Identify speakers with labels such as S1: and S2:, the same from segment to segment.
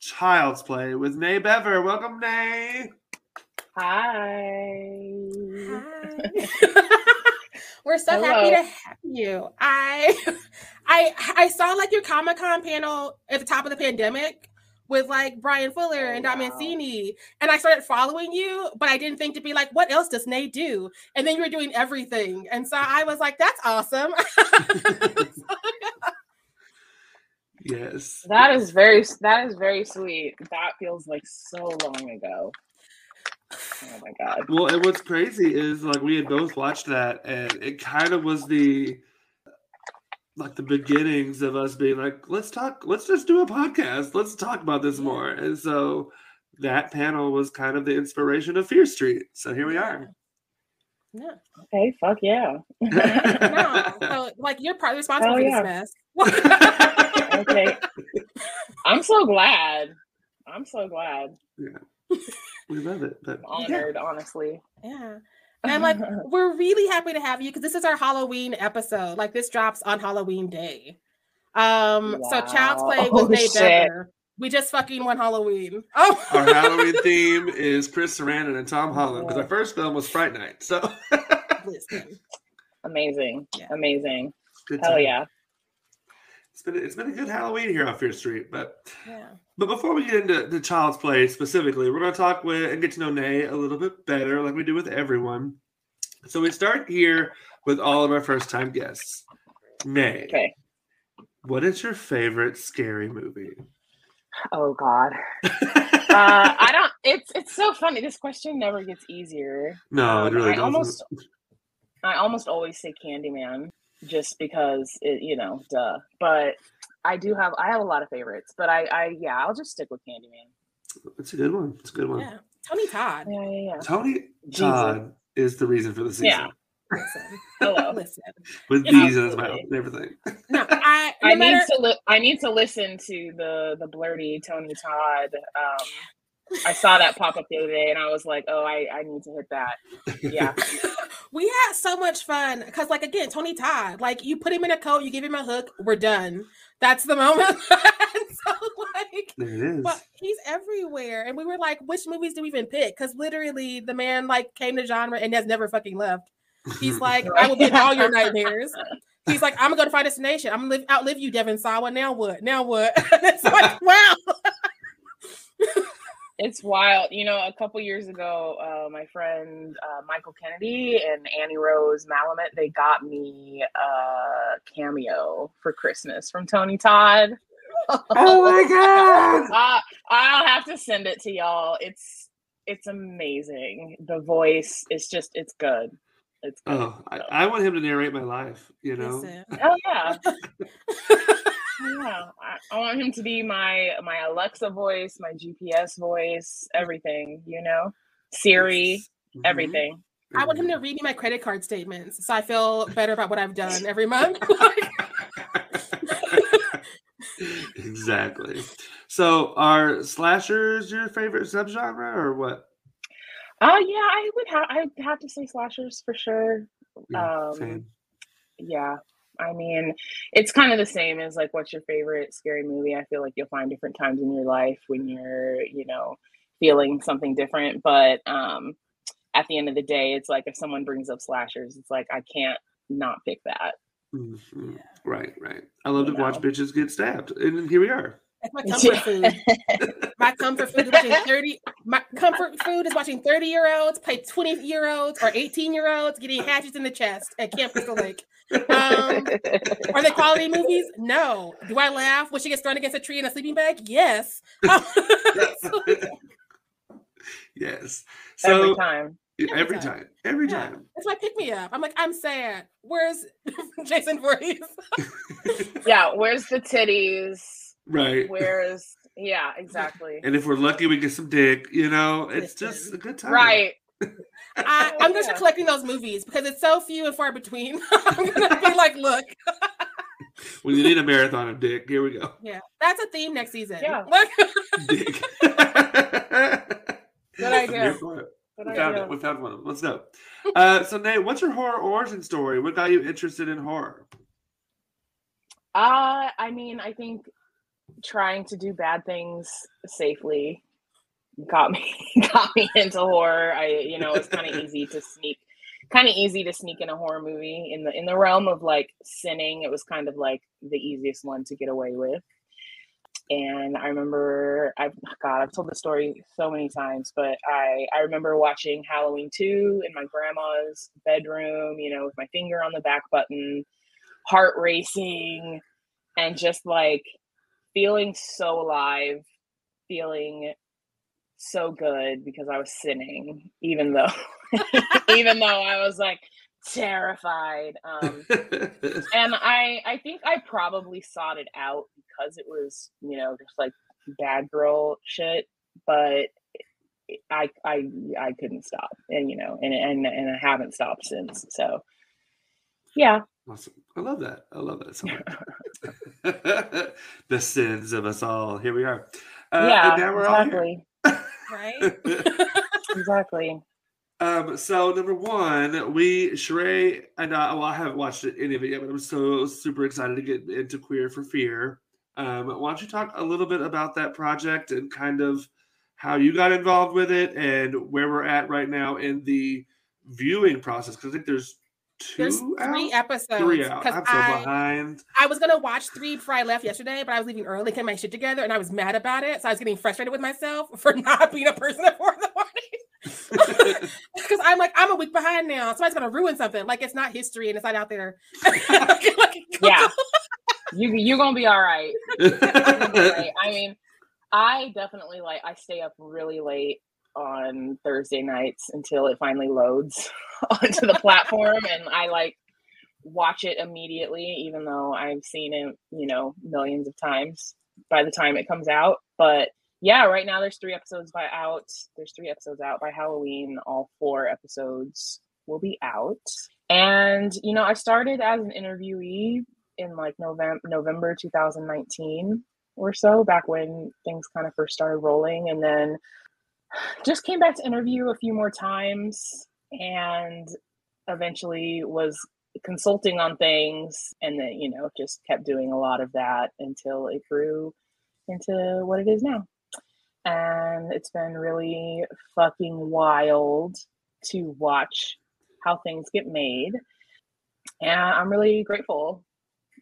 S1: Child's Play with Nay Bever. Welcome, Nay.
S2: Hi.
S3: Hi. We're so Hello. happy to have you. I I I saw like your Comic Con panel at the top of the pandemic with like Bryan Fuller oh, and Don wow. Mancini, and I started following you, but I didn't think to be like, what else does Nay do? And then you were doing everything, and so I was like, that's awesome.
S1: yes,
S2: that is very that is very sweet. That feels like so long ago. Oh my god.
S1: Well, and what's crazy is like we had both watched that, and it kind of was the like the beginnings of us being like, let's talk, let's just do a podcast, let's talk about this more. And so that panel was kind of the inspiration of Fierce Street. So here we are.
S2: Yeah. Okay. Fuck yeah.
S3: no, so, like you're probably responsible for yeah. this mess.
S2: okay. I'm so glad. I'm so glad.
S1: Yeah. We love it. But
S2: I'm honored,
S3: yeah.
S2: honestly.
S3: Yeah. And I'm like, we're really happy to have you because this is our Halloween episode. Like this drops on Halloween day. Um, wow. so Child's Play with oh, Nay Bever. We just fucking won Halloween.
S1: Oh, our Halloween theme is Chris Sarandon and Tom Holland because our first film was Fright Night. So
S2: amazing, yeah. amazing. Good Hell yeah!
S1: It's been it's been a good Halloween here on Fierce Street, but yeah. But before we get into the Child's Play specifically, we're going to talk with and get to know Nay a little bit better, like we do with everyone. So we start here with all of our first time guests. Nay.
S2: Okay.
S1: What is your favorite scary movie?
S2: Oh God. uh, I don't. It's it's so funny. This question never gets easier.
S1: No, it really
S2: I
S1: doesn't.
S2: almost. I almost always say Candyman, just because it, you know, duh. But I do have I have a lot of favorites, but I I yeah, I'll just stick with Candyman.
S1: It's a good one. It's a good one.
S3: Yeah. Tony Todd.
S2: Yeah, yeah, yeah.
S1: Tony Todd is the reason for the season. Yeah.
S3: Listen. Hello. Listen.
S1: With bees in his mouth and everything.
S3: No, I no
S2: I matter- need to li- I need to listen to the the blurty Tony Todd um I saw that pop up the other day and I was like, oh, I, I need to hit that. Yeah.
S3: we had so much fun because, like, again, Tony Todd, like, you put him in a coat, you give him a hook, we're done. That's the moment. so, like,
S1: there it is.
S3: But he's everywhere. And we were like, which movies do we even pick? Because literally, the man, like, came to genre and has never fucking left. He's like, I will get all your nightmares. He's like, I'm gonna go to Final Destination. I'm gonna live, outlive you, Devon Sawa. Now what? Now what? it's like, wow
S2: it's wild. You know, a couple years ago, uh, my friend uh, Michael Kennedy and Annie Rose Malamet, they got me a cameo for Christmas from Tony Todd.
S1: oh my god!
S2: Uh, I'll have to send it to y'all. It's it's amazing. The voice is just it's good. It's good.
S1: oh, I, I, want him to narrate my life. You know?
S2: Oh yeah. yeah, I, I, want him to be my my Alexa voice, my GPS voice, everything. You know, Siri, mm-hmm. everything.
S3: I want him to read me my credit card statements, so I feel better about what I've done every month.
S1: exactly. So, are slashers your favorite subgenre, or what?
S2: Uh yeah, I would have. I have to say slashers for sure. Yeah, um, same. yeah, I mean, it's kind of the same as like, what's your favorite scary movie? I feel like you'll find different times in your life when you're, you know, feeling something different. But um, at the end of the day, it's like if someone brings up slashers, it's like I can't not pick that.
S1: Mm-hmm. Right, right. I love you to know? watch bitches get stabbed, and here we are.
S3: That's my comfort food. my comfort food is watching 30 my comfort food is watching 30 year olds play 20 year olds or 18 year olds getting hatchets in the chest at Camp Crystal Lake. Um, are they quality movies? No. Do I laugh when she gets thrown against a tree in a sleeping bag? Yes.
S1: yes.
S2: So every time.
S1: Every, every time. time. Every yeah. time.
S3: It's my pick me up. I'm like, I'm sad. Where's Jason Voorhees?
S2: yeah, where's the titties?
S1: Right.
S2: Where's Yeah, exactly.
S1: And if we're lucky, we get some dick. You know, it's just a good time.
S2: Right.
S3: I, am gonna start collecting those movies because it's so few and far between. I'm gonna be like, look.
S1: we need a marathon of dick. Here we go.
S3: Yeah, that's a theme next season.
S2: Yeah.
S1: dick.
S2: Good idea.
S1: we found it. We found one of them. Let's go. Uh, so, Nay, what's your horror origin story? What got you interested in horror?
S2: Uh, I mean, I think trying to do bad things safely got me got me into horror. I, you know, it's kind of easy to sneak, kind of easy to sneak in a horror movie in the in the realm of like sinning. It was kind of like the easiest one to get away with. And I remember, I've God, I've told the story so many times, but I I remember watching Halloween two in my grandma's bedroom. You know, with my finger on the back button, heart racing, and just like feeling so alive, feeling so good because I was sinning, even though even though I was like terrified. Um, and I I think I probably sought it out because it was you know just like bad girl shit, but I I I couldn't stop, and you know, and and and I haven't stopped since. So yeah.
S1: Awesome. I love that. I love that so much. the sins of us all. Here we are.
S2: Uh, yeah, exactly.
S3: right?
S2: exactly.
S1: Um, so number one, we Sharai and I, well, I haven't watched any of it yet, but I'm so super excited to get into Queer for Fear. Um, why don't you talk a little bit about that project and kind of how you got involved with it and where we're at right now in the viewing process? Because I think there's two
S3: There's three
S1: out?
S3: episodes.
S1: Three out. I'm so
S3: I,
S1: behind.
S3: I was gonna watch three before I left yesterday, but I was leaving early, getting my shit together, and I was mad about it. So I was getting frustrated with myself for not being a person at four in the morning. Because I'm like, I'm a week behind now. Somebody's gonna ruin something. Like it's not history and it's not out there.
S2: yeah. You you're gonna be all right. I mean, I definitely like I stay up really late on Thursday nights until it finally loads onto the platform and I like watch it immediately even though I've seen it, you know, millions of times by the time it comes out. But yeah, right now there's 3 episodes by out. There's 3 episodes out by Halloween. All 4 episodes will be out. And you know, I started as an interviewee in like November November 2019 or so back when things kind of first started rolling and then just came back to interview a few more times and eventually was consulting on things and then you know just kept doing a lot of that until it grew into what it is now. And it's been really fucking wild to watch how things get made. And i'm really grateful.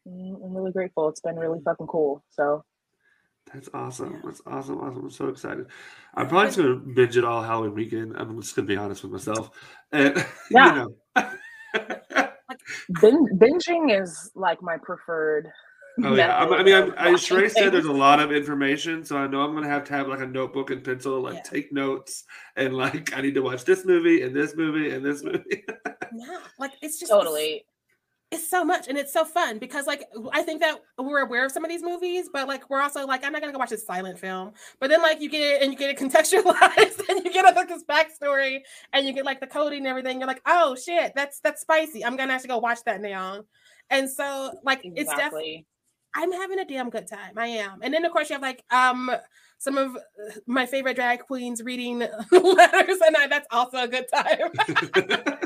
S2: Mm, i'm really grateful. It's been really fucking cool. So
S1: that's awesome. That's awesome. Awesome. I'm so excited. I'm probably just gonna binge it all Halloween weekend. I'm just gonna be honest with myself. And yeah. you know.
S2: Bin- binging is like my preferred.
S1: Oh yeah, I, I mean, I'm, I Sharai said there's a lot of information, so I know I'm gonna have to have like a notebook and pencil, like yeah. take notes, and like I need to watch this movie and this movie and this movie.
S3: yeah, like it's just
S2: totally
S3: it's so much and it's so fun because like I think that we're aware of some of these movies, but like we're also like I'm not gonna go watch a silent film. But then like you get it and you get it contextualized and you get like this backstory and you get like the coding and everything. You're like, oh shit, that's that's spicy. I'm gonna have to go watch that now. And so like exactly. it's definitely I'm having a damn good time. I am. And then of course you have like um some of my favorite drag queens reading letters, and I, that's also a good time.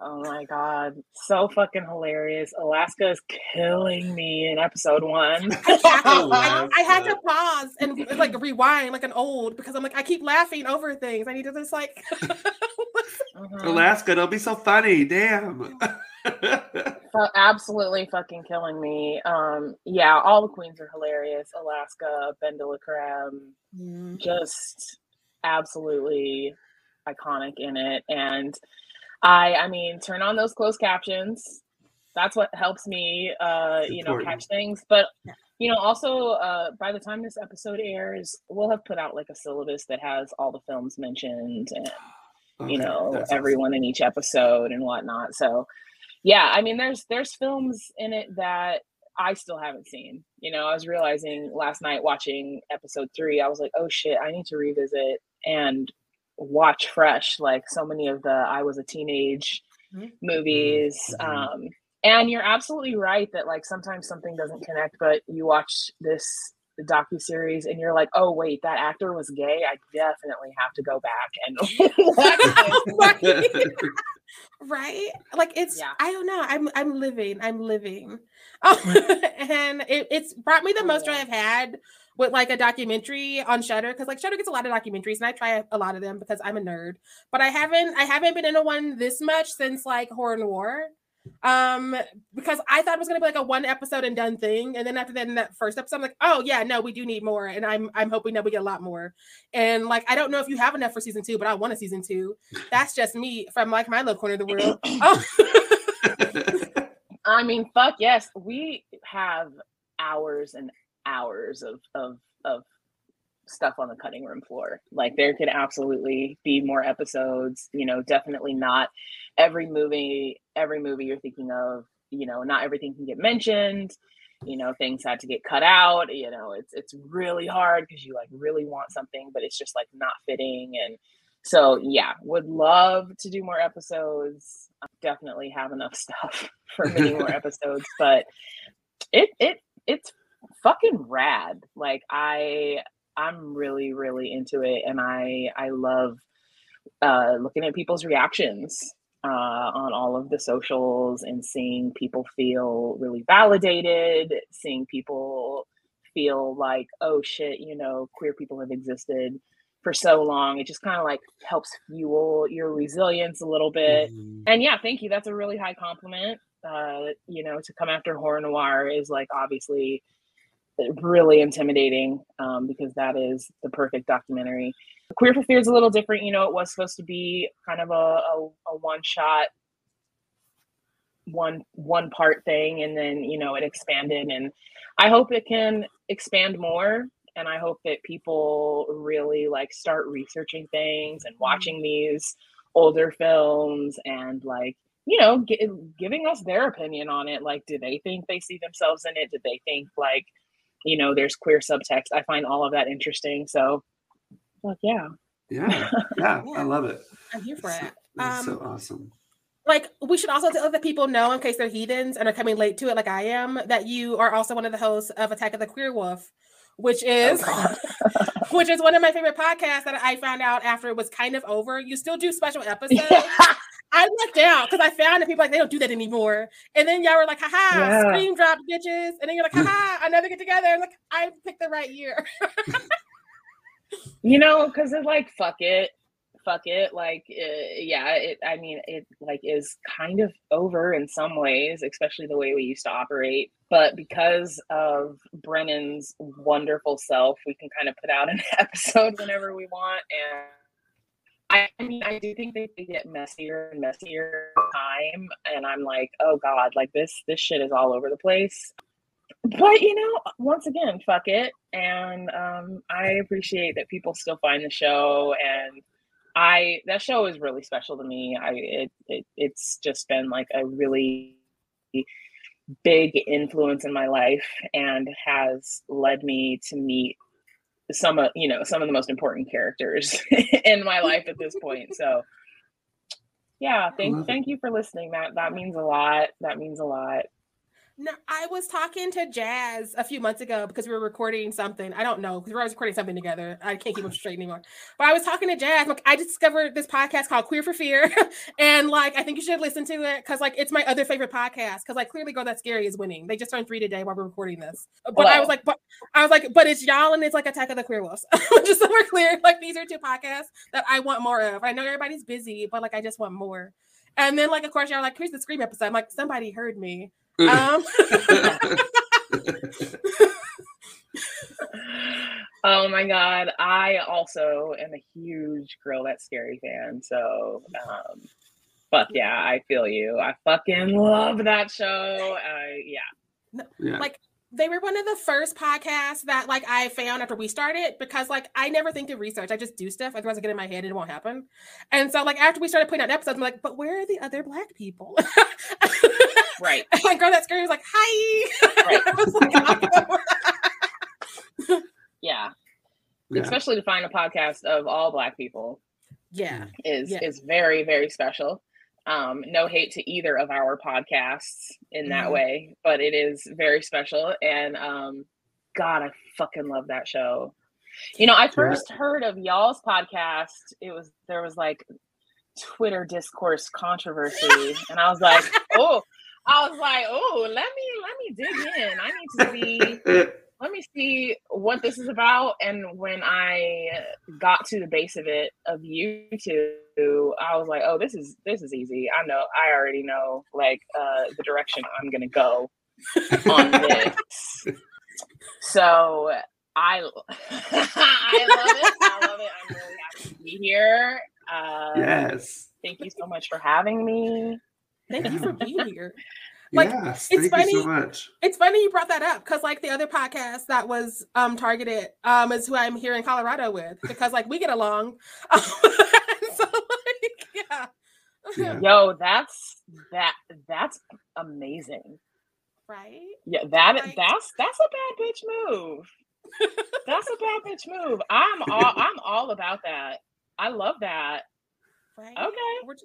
S2: Oh my god, so fucking hilarious! Alaska is killing me in episode one.
S3: I, I, had to pause and like rewind like an old because I'm like I keep laughing over things. I need to just like
S1: mm-hmm. Alaska, don't be so funny. Damn.
S2: so absolutely fucking killing me. Um, yeah, all the queens are hilarious. Alaska, BenDeLaCreme, mm. just absolutely iconic in it, and I I mean, turn on those closed captions. That's what helps me uh, you know, catch things. But you know, also uh by the time this episode airs, we'll have put out like a syllabus that has all the films mentioned and okay, you know, everyone awesome. in each episode and whatnot. So yeah, I mean there's there's films in it that I still haven't seen. You know, I was realizing last night watching episode three, I was like, oh shit, I need to revisit and watch fresh like so many of the I was a teenage mm-hmm. movies. Mm-hmm. Um, and you're absolutely right that like sometimes something doesn't connect, but you watch this docu series and you're like, oh wait, that actor was gay. I definitely have to go back
S3: and right. Like it's yeah. I don't know. I'm I'm living. I'm living. oh, and it, it's brought me the most joy I've had with like a documentary on Shutter because like Shutter gets a lot of documentaries and I try a lot of them because I'm a nerd. But I haven't I haven't been into one this much since like Horror Noir um because i thought it was going to be like a one episode and done thing and then after that in that first episode i'm like oh yeah no we do need more and i'm i'm hoping that we get a lot more and like i don't know if you have enough for season two but i want a season two that's just me from like my little corner of the world oh.
S2: i mean fuck yes we have hours and hours of of of stuff on the cutting room floor. Like there could absolutely be more episodes, you know, definitely not every movie, every movie you're thinking of, you know, not everything can get mentioned. You know, things had to get cut out. You know, it's it's really hard because you like really want something, but it's just like not fitting. And so yeah, would love to do more episodes. Definitely have enough stuff for many more episodes, but it it it's fucking rad. Like I I'm really really into it, and I I love uh, looking at people's reactions uh, on all of the socials and seeing people feel really validated, seeing people feel like oh shit, you know, queer people have existed for so long. It just kind of like helps fuel your resilience a little bit. Mm-hmm. And yeah, thank you. That's a really high compliment. Uh, you know, to come after horror noir is like obviously really intimidating um, because that is the perfect documentary. Queer for Fear is a little different. You know, it was supposed to be kind of a, a, a one shot, one one part thing, and then you know it expanded. And I hope it can expand more. And I hope that people really like start researching things and watching these older films and like you know giving us their opinion on it like do they think they see themselves in it did they think like you know there's queer subtext. I find all of that interesting. So like yeah.
S1: Yeah yeah, yeah. i love it.
S3: I'm here for
S1: it. um, so awesome.
S3: like we should also let the people know in case they're heathens and are coming late to it like i am that you are also one of the hosts of Attack of the Queerwolf which oh, is oh which is one of my favorite podcasts that i found out after it was kind of over. You still do special episodes I lucked out because I found that people like they don't do that anymore. And then y'all were like, haha, yeah. scream drop bitches. And then you're like, haha, another get together. And like, I picked the right year.
S2: you know, because it's like, fuck it. Fuck it. Like, uh, yeah, it, I mean, it like is kind of over in some ways, especially the way we used to operate. But because of Brennan's wonderful self, we can kind of put out an episode whenever we want. And I, mean, I do think they, they get messier and messier time, and I'm like, oh god, like this this shit is all over the place. But you know, once again, fuck it, and um, I appreciate that people still find the show, and I that show is really special to me. I it, it it's just been like a really big influence in my life and has led me to meet some of you know some of the most important characters in my life at this point. So yeah thank thank you for listening that that means a lot. That means a lot
S3: no, I was talking to Jazz a few months ago because we were recording something. I don't know because we were recording something together. I can't keep them straight anymore. But I was talking to Jazz. Like I discovered this podcast called Queer for Fear, and like I think you should listen to it because like it's my other favorite podcast. Because like clearly, Girl That's Scary is winning. They just turned three today while we're recording this. But I was like, but I was like, but it's y'all and it's like Attack of the Queer Wolves. just so we're clear, like these are two podcasts that I want more of. I know everybody's busy, but like I just want more. And then like of course y'all like, here's the Scream episode. I'm like, somebody heard me. Um,
S2: oh my god, I also am a huge Girl That's Scary fan. So, um, fuck yeah, I feel you. I fucking love that show. Uh, yeah.
S3: yeah. Like they were one of the first podcasts that like I found after we started because like I never think to research. I just do stuff. Otherwise I get in my head and it won't happen. And so like after we started putting out episodes, I'm like, but where are the other black people?
S2: Right.
S3: And my girl that's scary was like, hi.
S2: Right. yeah. yeah. Especially to find a podcast of all black people.
S3: Yeah.
S2: Is
S3: yeah.
S2: is very, very special. Um, no hate to either of our podcasts in that mm. way, but it is very special. And um, God, I fucking love that show. You know, I first heard of y'all's podcast. It was there was like Twitter discourse controversy, and I was like, oh, I was like, oh, let me let me dig in. I need to see let me see what this is about. And when I got to the base of it of YouTube, I was like, oh, this is this is easy. I know I already know like uh the direction I'm gonna go on this. so I I love it. I love it. I'm really happy to be here.
S1: Uh, yes.
S2: Thank you so much for having me.
S3: Thank you for being here. Like
S1: yes, it's funny. so
S3: it's funny you brought that up because like the other podcast that was um targeted um is who I'm here in Colorado with because like we get along. so like yeah.
S2: yeah. Yo, that's that that's amazing.
S3: Right?
S2: Yeah, that like, that's that's a bad bitch move. that's a bad bitch move. I'm all I'm all about that. I love that. Right? Okay.
S3: We're,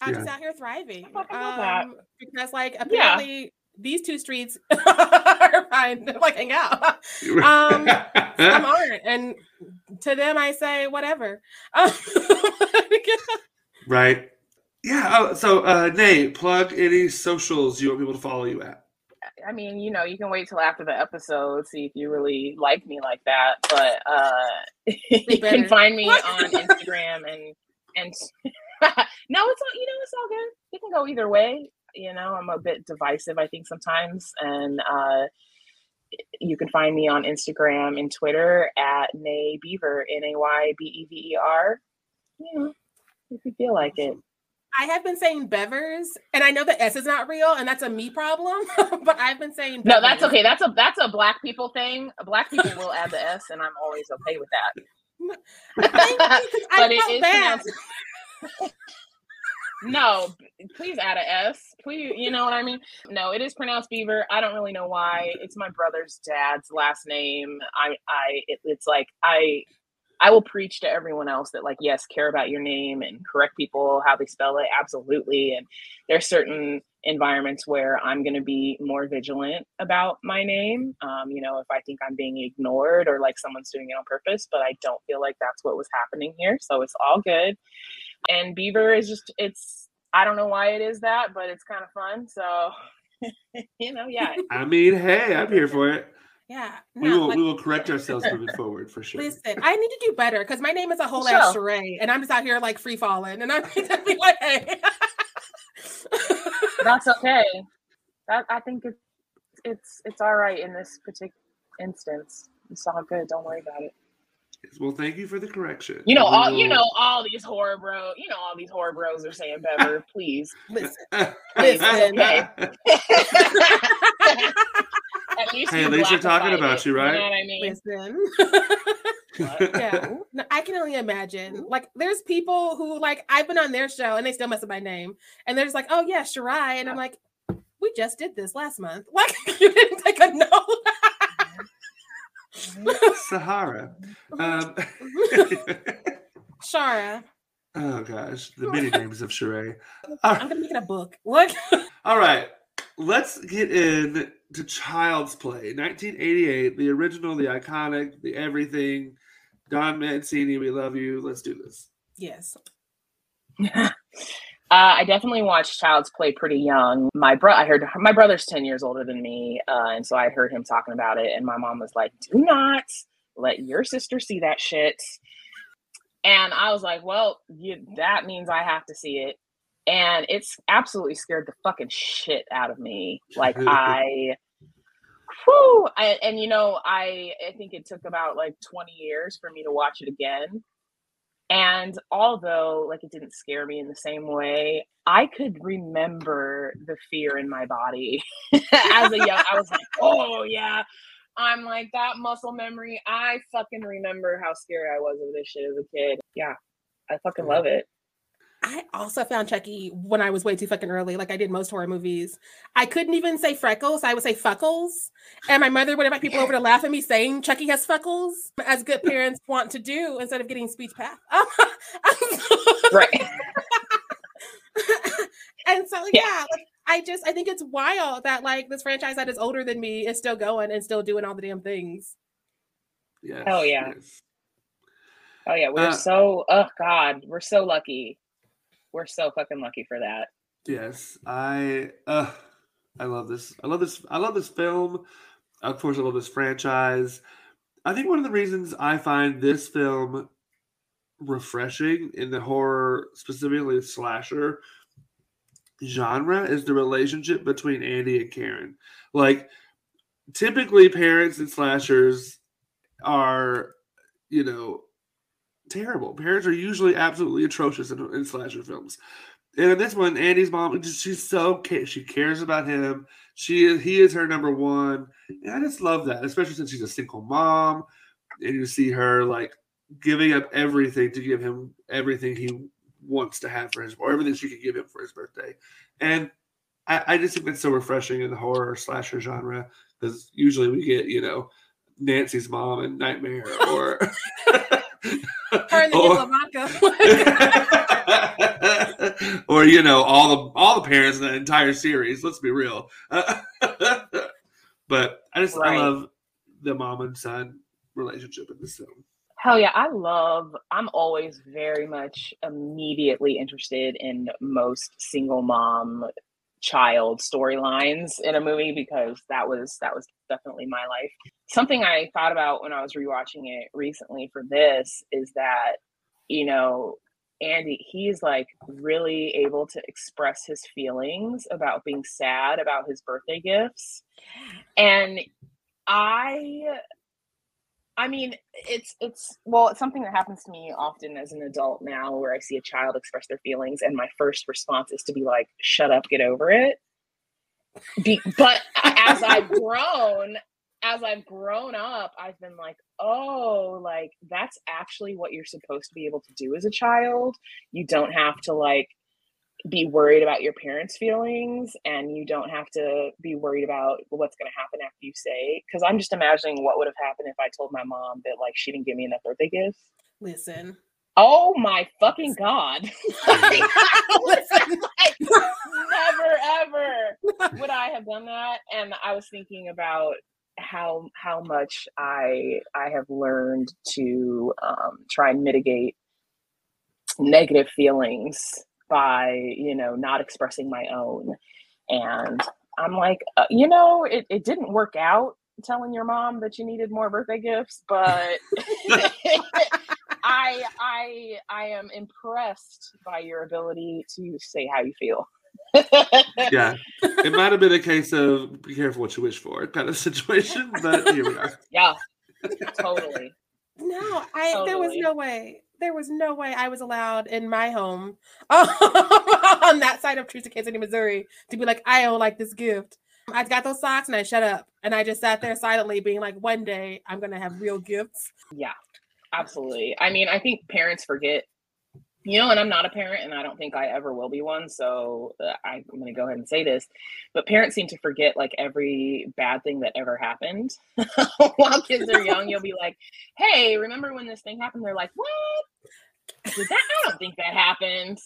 S3: I'm yeah. just out here thriving. Um, because like apparently yeah. these two streets are fine to like hang out. um, I'm on and to them I say whatever.
S1: right. Yeah. Oh, so uh, Nay, plug any socials you want people to follow you at.
S2: I mean, you know, you can wait till after the episode, see if you really like me like that. But uh you can find me on Instagram and and no, it's all you know, it's all good. It can go either way. You know, I'm a bit divisive, I think, sometimes. And uh you can find me on Instagram and Twitter at Nay Beaver, N A Y B E V E R. You know, if you feel like it.
S3: I have been saying Bevers, and I know the S is not real, and that's a me problem. but I've been saying
S2: Bevers. no. That's okay. That's a that's a black people thing. Black people will add the S, and I'm always okay with that. but it is bad. No, please add a S. Please, you know what I mean? No, it is pronounced Beaver. I don't really know why. It's my brother's dad's last name. I, I, it, it's like I I will preach to everyone else that like yes, care about your name and correct people how they spell it absolutely. And there's certain environments where I'm going to be more vigilant about my name. Um, you know, if I think I'm being ignored or like someone's doing it on purpose, but I don't feel like that's what was happening here. So it's all good. And Beaver is just it's I don't know why it is that, but it's kind of fun. So you know, yeah.
S1: I mean, hey, I'm here for it.
S3: Yeah.
S1: We will like, we will correct ourselves moving forward for sure.
S3: Listen, I need to do better because my name is a whole sure. ass charade and I'm just out here like free falling and I'm be like, hey.
S2: That's okay. That I think it's it's it's all right in this particular instance. It's all good. Don't worry about it.
S1: Well, thank you for the correction.
S2: You know, all you know, all these horror bro, you know, all these horror bros are saying Bever. Please
S3: listen, listen. Okay?
S1: At least hey, at least you're talking about it, you, right? You
S2: know what I mean?
S3: Listen. yeah, I can only imagine. Mm-hmm. Like, there's people who like I've been on their show and they still mess up my name, and they're just like, "Oh yeah, Shirai," and I'm like, "We just did this last month. Like, you didn't take a note."
S1: Sahara. Um,
S3: Shara.
S1: Oh gosh, the many names of Sharai.
S3: I'm gonna make it a book. What?
S1: All right, let's get in to Child's Play, 1988, the original, the iconic, the everything. Don Mancini, we love you. Let's do this.
S3: Yes.
S2: Uh, I definitely watched Child's Play pretty young. My bro, I heard my brother's ten years older than me, uh, and so I heard him talking about it. And my mom was like, "Do not let your sister see that shit." And I was like, "Well, you, that means I have to see it." and it's absolutely scared the fucking shit out of me. Like I, whew, I, and you know, I I think it took about like twenty years for me to watch it again. And although like it didn't scare me in the same way, I could remember the fear in my body as a young. I was like, oh yeah. I'm like that muscle memory. I fucking remember how scared I was of this shit as a kid. Yeah, I fucking love it.
S3: I also found Chucky when I was way too fucking early, like I did most horror movies. I couldn't even say freckles, I would say fuckles. And my mother would invite people over to laugh at me saying Chucky has fuckles, as good parents want to do instead of getting speech path. right. and so yeah, yeah like, I just I think it's wild that like this franchise that is older than me is still going and still doing all the damn things.
S2: Yeah. Oh yeah. Yes. Oh yeah, we're uh, so oh god, we're so lucky. We're so fucking lucky for that.
S1: Yes, I uh I love this. I love this. I love this film. Of course, I love this franchise. I think one of the reasons I find this film refreshing in the horror, specifically slasher genre, is the relationship between Andy and Karen. Like, typically, parents and slashers are, you know, terrible. Parents are usually absolutely atrocious in, in slasher films. And in this one, Andy's mom, she's so she cares about him. She is he is her number one, and I just love that, especially since she's a single mom, and you see her like giving up everything to give him everything he wants to have for his or everything she could give him for his birthday. And I, I just think that's so refreshing in the horror slasher genre because usually we get you know Nancy's mom and Nightmare or her and the or, or you know all the all the parents in the entire series. Let's be real. but I just right. I love the mom and son relationship in this film.
S2: Hell yeah, I love. I'm always very much immediately interested in most single mom child storylines in a movie because that was that was definitely my life. Something I thought about when I was rewatching it recently for this is that you know Andy he's like really able to express his feelings about being sad about his birthday gifts and I I mean, it's it's well, it's something that happens to me often as an adult now, where I see a child express their feelings, and my first response is to be like, "Shut up, get over it." Be- but as I've grown, as I've grown up, I've been like, "Oh, like that's actually what you're supposed to be able to do as a child. You don't have to like be worried about your parents' feelings and you don't have to be worried about what's going to happen after you say because i'm just imagining what would have happened if i told my mom that like she didn't give me enough birthday gifts
S3: listen.
S2: Oh my fucking god. Listen, like, never ever would i have done that. And i was thinking about how how much i i have learned to um, try and mitigate negative feelings by you know not expressing my own. And i'm like uh, you know it, it didn't work out telling your mom that you needed more birthday gifts but i i i am impressed by your ability to say how you feel.
S1: Yeah. It might have been a case of be careful what you wish for kind of situation but here we are.
S2: Yeah totally
S3: no i totally. there was no way there was no way I was allowed in my home on that side of Teresa, Kansas City, Missouri, to be like, I don't like this gift. I got those socks and I shut up. And I just sat there silently, being like, one day I'm going to have real gifts.
S2: Yeah, absolutely. I mean, I think parents forget you know, and I'm not a parent and I don't think I ever will be one. So uh, I'm going to go ahead and say this. But parents seem to forget like every bad thing that ever happened. While kids are young, you'll be like, hey, remember when this thing happened? They're like, what? Did that? I don't think that happened.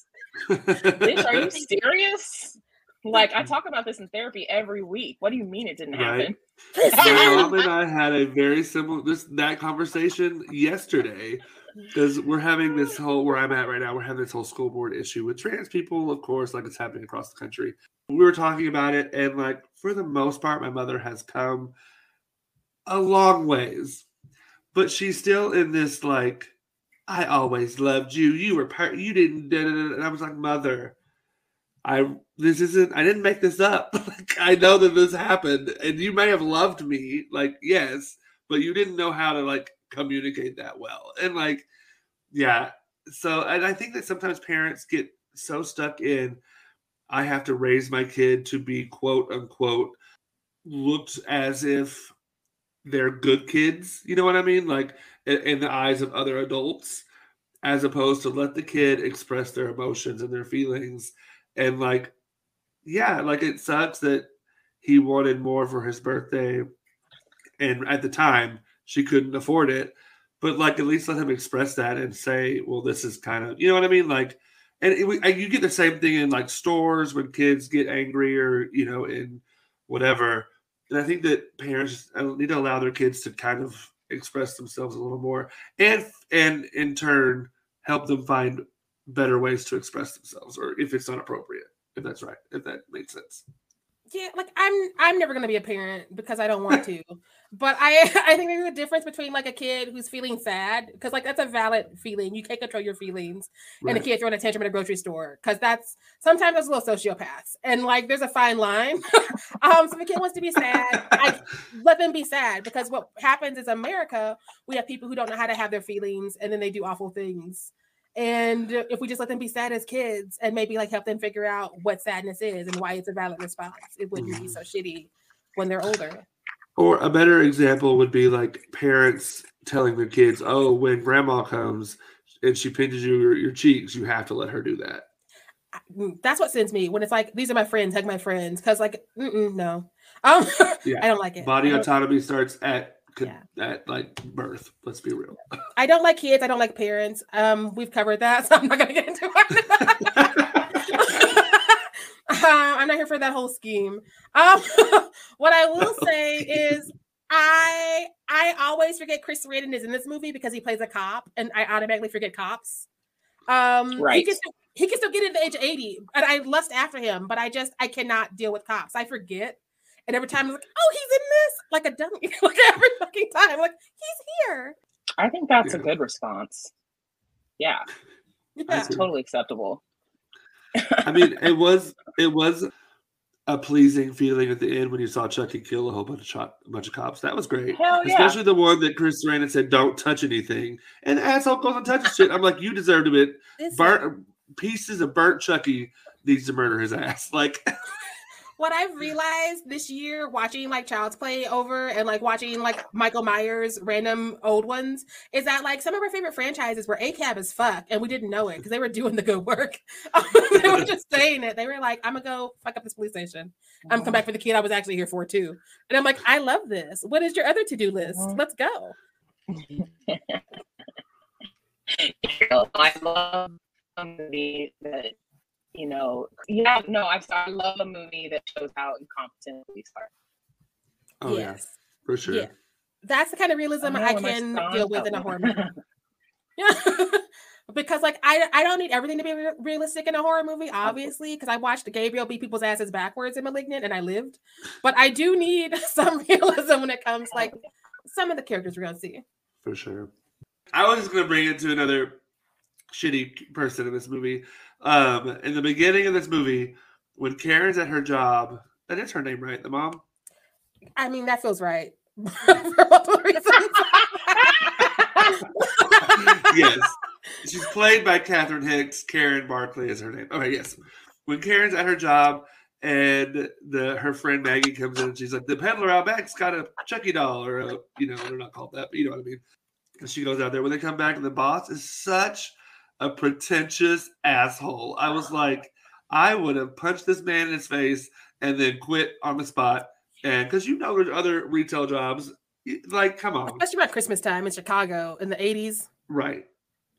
S2: Bitch, are you serious? Like I talk about this in therapy every week. What do you mean it didn't happen?
S1: Right. And I had a very similar this that conversation yesterday because we're having this whole where I'm at right now. We're having this whole school board issue with trans people, of course, like it's happening across the country. We were talking about it, and like for the most part, my mother has come a long ways, but she's still in this like, I always loved you. You were part. You didn't. And I was like, mother. I this isn't I didn't make this up. like I know that this happened and you may have loved me like yes, but you didn't know how to like communicate that well. And like, yeah. So, and I think that sometimes parents get so stuck in, I have to raise my kid to be quote unquote looked as if they're good kids. You know what I mean? Like in, in the eyes of other adults. as opposed to let the kid express their emotions and their feelings and like yeah like it sucks that he wanted more for his birthday and at the time she couldn't afford it. But like at least let him express that and say well this is kind of you know what i mean? Like and it, you get the same thing in like stores when kids get angry or you know in whatever. And i think that parents uh, need to allow their kids to kind of express themselves a little more and and in turn help them find better ways to express themselves or if it's not appropriate if that's right if that makes sense
S3: yeah like i'm i'm never going to be a parent because i don't want to but i i think there's a difference between like a kid who's feeling sad because like that's a valid feeling you can't control your feelings right. and a kid throwing a tantrum at a grocery store because that's sometimes there's little sociopaths and like there's a fine line um so if a kid wants to be sad i let them be sad because what happens is america we have people who don't know how to have their feelings and then they do awful things and if we just let them be sad as kids and maybe like help them figure out what sadness is and why it's a valid response, it wouldn't mm-hmm. be so shitty when they're older.
S1: Or a better example would be like parents telling their kids, "Oh, when grandma comes and she pinches you your, your cheeks, you have to let her do that."
S3: Mm, that's what sends me when it's like, "These are my friends, hug my friends," because like, no, um, yeah. I don't like it.
S1: Body autonomy starts at could yeah. at like birth. Let's be real.
S3: I don't like kids. I don't like parents. Um, we've covered that, so I'm not gonna get into it. uh, I'm not here for that whole scheme. Um, what I will say is I I always forget Chris Sarandon is in this movie because he plays a cop, and I automatically forget cops. Um, right. He can, still, he can still get in the age of 80, and I lust after him, but I just I cannot deal with cops. I forget. And every time I'm like, oh, he's in this, like a dummy. like every fucking time, like he's here.
S2: I think that's yeah. a good response. Yeah, yeah. that's totally acceptable.
S1: I mean, it was it was a pleasing feeling at the end when you saw Chucky kill a whole bunch of shot, a bunch of cops. That was great,
S2: Hell
S1: especially yeah. the one that Chris Sarandon said, "Don't touch anything," and the asshole goes and touches shit. I'm like, you deserved a bit. Burnt pieces of burnt Chucky needs to murder his ass. Like
S3: what I've realized this year watching like Child's Play over and like watching like Michael Myers random old ones is that like some of our favorite franchises were ACAB as fuck and we didn't know it because they were doing the good work. they were just saying it. They were like, I'm gonna go fuck up this police station. I'm come back for the kid I was actually here for too. And I'm like, I love this. What is your other to-do list? Mm. Let's go.
S2: I love somebody that you know, yeah, no, I, I love a movie that shows how incompetent police are.
S1: Oh yes, yeah, for sure. Yeah,
S3: that's the kind of realism I, I can deal with in a horror movie. yeah, because like I I don't need everything to be re- realistic in a horror movie, obviously, because I watched Gabriel beat people's asses backwards in *Malignant* and I lived, but I do need some realism when it comes like some of the characters we're gonna see.
S1: For sure. I was just gonna bring it to another shitty person in this movie. Um, in the beginning of this movie, when Karen's at her job, that is her name, right? The mom.
S3: I mean, that feels right for multiple reasons.
S1: yes, she's played by Catherine Hicks. Karen Barclay is her name. Okay, yes. When Karen's at her job and the her friend Maggie comes in and she's like, "The peddler out back's got a Chucky doll, or a, you know, they're not called that, but you know what I mean." And she goes out there. When they come back, and the boss is such a pretentious asshole. I was like, I would have punched this man in his face and then quit on the spot. And because you know there's other retail jobs, like come on,
S3: especially about Christmas time in Chicago in the '80s.
S1: Right.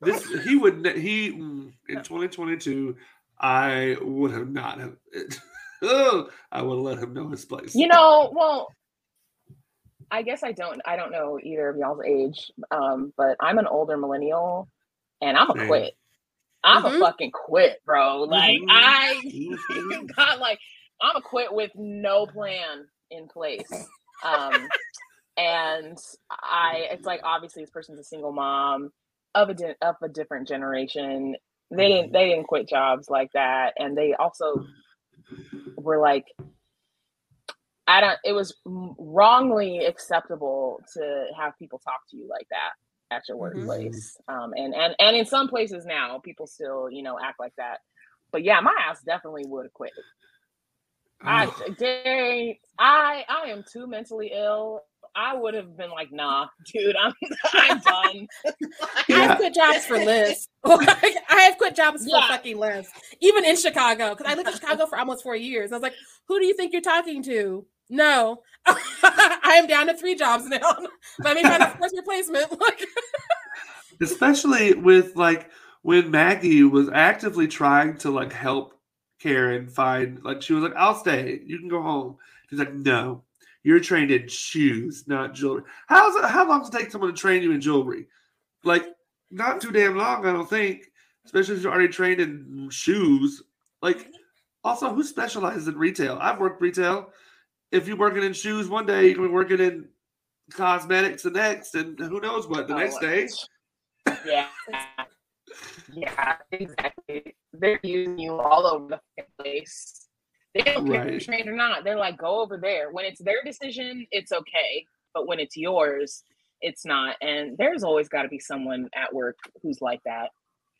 S1: This he would he mm, in 2022. I would have not have. oh, I would have let him know his place.
S2: You know, well, I guess I don't. I don't know either of y'all's age, um, but I'm an older millennial, and I'm a quit. I'm mm-hmm. a fucking quit, bro. Like mm-hmm. I got like I'm a quit with no plan in place. Um and I it's like obviously this person's a single mom of a di- of a different generation. They didn't they didn't quit jobs like that and they also were like I don't it was wrongly acceptable to have people talk to you like that at your mm-hmm. workplace. Mm-hmm. Um, and and and in some places now, people still you know act like that. But yeah, my ass definitely would have quit. I, I I I am too mentally ill I would have been like, nah, dude, I'm I'm done.
S3: I have quit jobs for Liz. I have quit jobs yeah. for fucking Liz. Even in Chicago. Because I lived in Chicago for almost four years. I was like, who do you think you're talking to? No. I am down to three jobs now. Let me find a first replacement.
S1: Especially with like when Maggie was actively trying to like help Karen find like she was like, I'll stay. You can go home. She's like, no, you're trained in shoes, not jewelry. How's it, how long does it take someone to train you in jewelry? Like, not too damn long, I don't think. Especially if you're already trained in shoes. Like, also, who specializes in retail? I've worked retail. If you're working in shoes one day, you can be working in cosmetics the next, and who knows what the oh, next day.
S2: Yeah. yeah, exactly. They're using you all over the place they don't care right. if you're trained or not. They're like, go over there. When it's their decision, it's okay. But when it's yours, it's not. And there's always got to be someone at work who's like that,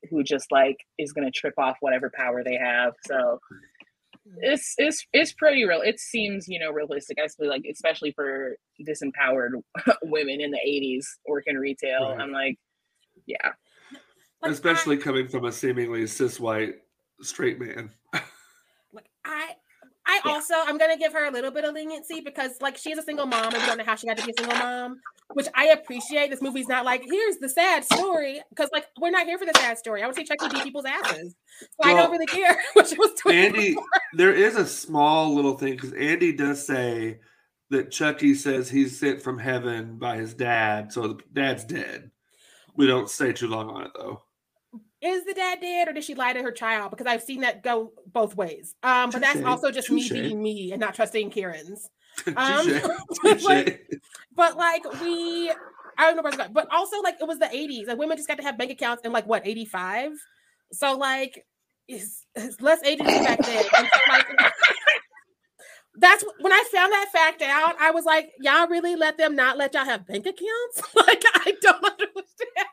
S2: who just like is going to trip off whatever power they have. So it's it's it's pretty real. It seems you know realistic. I feel like especially for disempowered women in the '80s working retail. Right. I'm like, yeah.
S1: Especially coming from a seemingly cis white straight man.
S3: like I I yeah. also I'm gonna give her a little bit of leniency because like she's a single mom and we don't know how she got to be a single mom, which I appreciate. This movie's not like here's the sad story because like we're not here for the sad story. I would say Chucky beat people's asses, so well, I don't really care what she was
S1: doing. Andy, before. there is a small little thing because Andy does say that Chucky says he's sent from heaven by his dad, so the dad's dead. We don't stay too long on it though
S3: is the dad dead or did she lie to her child? Because I've seen that go both ways. Um, but that's also just me being me and not trusting Karen's. Um, but, like, but like we, I don't know where but also like it was the 80s Like women just got to have bank accounts in like what 85. So like it's, it's less agency back then. And so like that's when I found that fact out, I was like, y'all really let them not let y'all have bank accounts? like I don't understand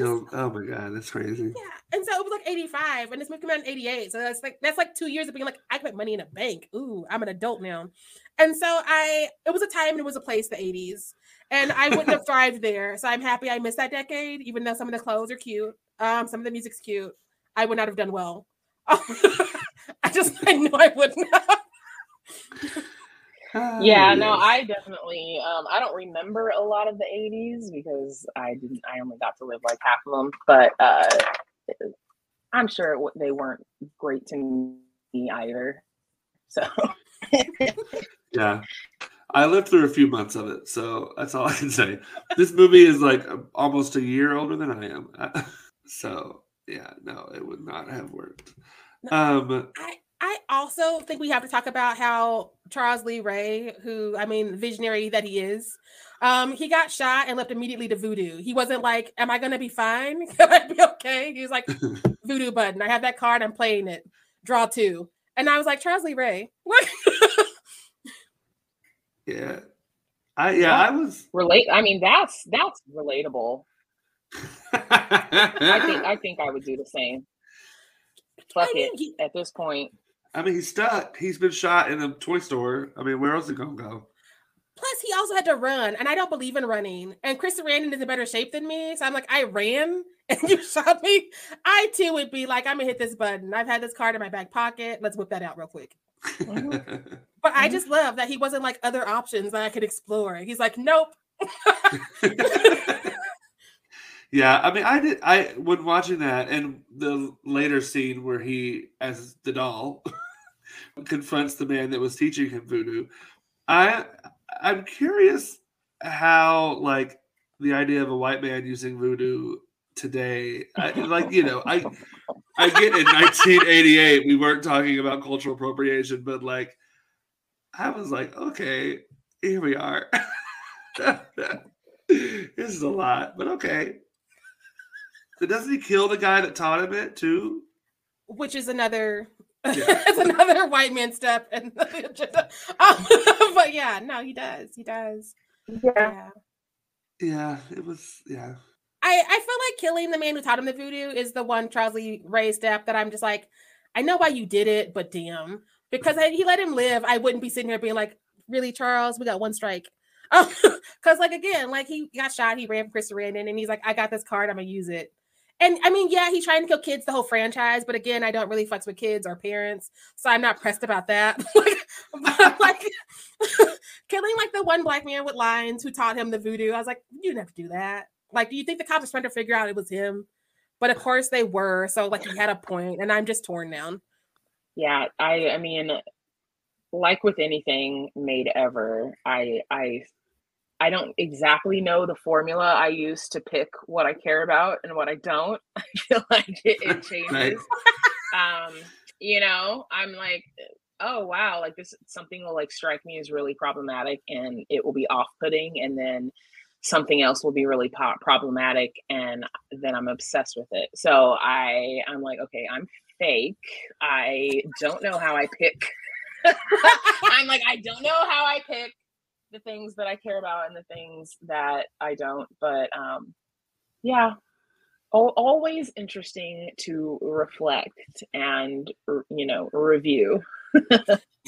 S1: oh my god, that's crazy.
S3: Yeah, and so it was like 85, and this movie came out in 88. So that's like that's like two years of being like, I can put money in a bank. Ooh, I'm an adult now. And so I it was a time and it was a place, the 80s. And I wouldn't have thrived there. So I'm happy I missed that decade, even though some of the clothes are cute. Um, some of the music's cute. I would not have done well. I just I know I wouldn't have
S2: yeah, no, I definitely um I don't remember a lot of the 80s because I didn't I only got to live like half of them, but uh I'm sure they weren't great to me either. So
S1: Yeah. I lived through a few months of it, so that's all I can say. This movie is like almost a year older than I am. so, yeah, no, it would not have worked. Um
S3: I I also think we have to talk about how Charles Lee Ray, who I mean, visionary that he is, um, he got shot and left immediately to voodoo. He wasn't like, "Am I gonna be fine? Can I be okay?" He was like, "Voodoo button. I have that card. I'm playing it. Draw two. And I was like, Charles Lee Ray. what?
S1: yeah, I yeah, I was
S2: relate. I mean, that's that's relatable. I think I think I would do the same. Fuck I mean, it. He, at this point,
S1: I mean, he's stuck. He's been shot in a toy store. I mean, where else is he gonna go?
S3: Plus, he also had to run, and I don't believe in running. And Chris Sarandon is in better shape than me, so I'm like, I ran, and you shot me. I too would be like, I'm gonna hit this button. I've had this card in my back pocket. Let's whip that out real quick. But I just love that he wasn't like other options that I could explore. He's like, nope.
S1: Yeah, I mean, I did. I when watching that and the later scene where he, as the doll, confronts the man that was teaching him voodoo. I I'm curious how like the idea of a white man using voodoo today. I, like you know, I I get in 1988 we weren't talking about cultural appropriation, but like I was like, okay, here we are. this is a lot, but okay. So doesn't he kill the guy that taught him it too?
S3: Which is another yeah. it's another white man step and um, but yeah, no, he does. He does.
S2: Yeah. yeah.
S1: Yeah, it was yeah.
S3: I, I feel like killing the man who taught him the voodoo is the one Charles Lee Ray step that I'm just like, I know why you did it, but damn. Because I, he let him live, I wouldn't be sitting here being like, really, Charles, we got one strike. Because, like, again, like he got shot, he ran from Chris Sarandon, and he's like, I got this card, I'm gonna use it. And I mean, yeah, he's trying to kill kids, the whole franchise, but again, I don't really fucks with kids or parents, so I'm not pressed about that. like, like killing like the one black man with lines who taught him the voodoo, I was like, you to do that. Like, do you think the cops were trying to figure out it was him? But of course they were, so like he had a point, and I'm just torn down.
S2: Yeah, I I mean, like with anything made ever, I I I don't exactly know the formula I use to pick what I care about and what I don't. I feel like it, it changes. um, you know, I'm like, oh wow, like this something will like strike me as really problematic and it will be off-putting, and then something else will be really po- problematic, and then I'm obsessed with it. So I I'm like, okay, I'm fake. I don't know how I pick. I'm like, I don't know how I pick the things that I care about and the things that I don't. But um, yeah, o- always interesting to reflect and you know review.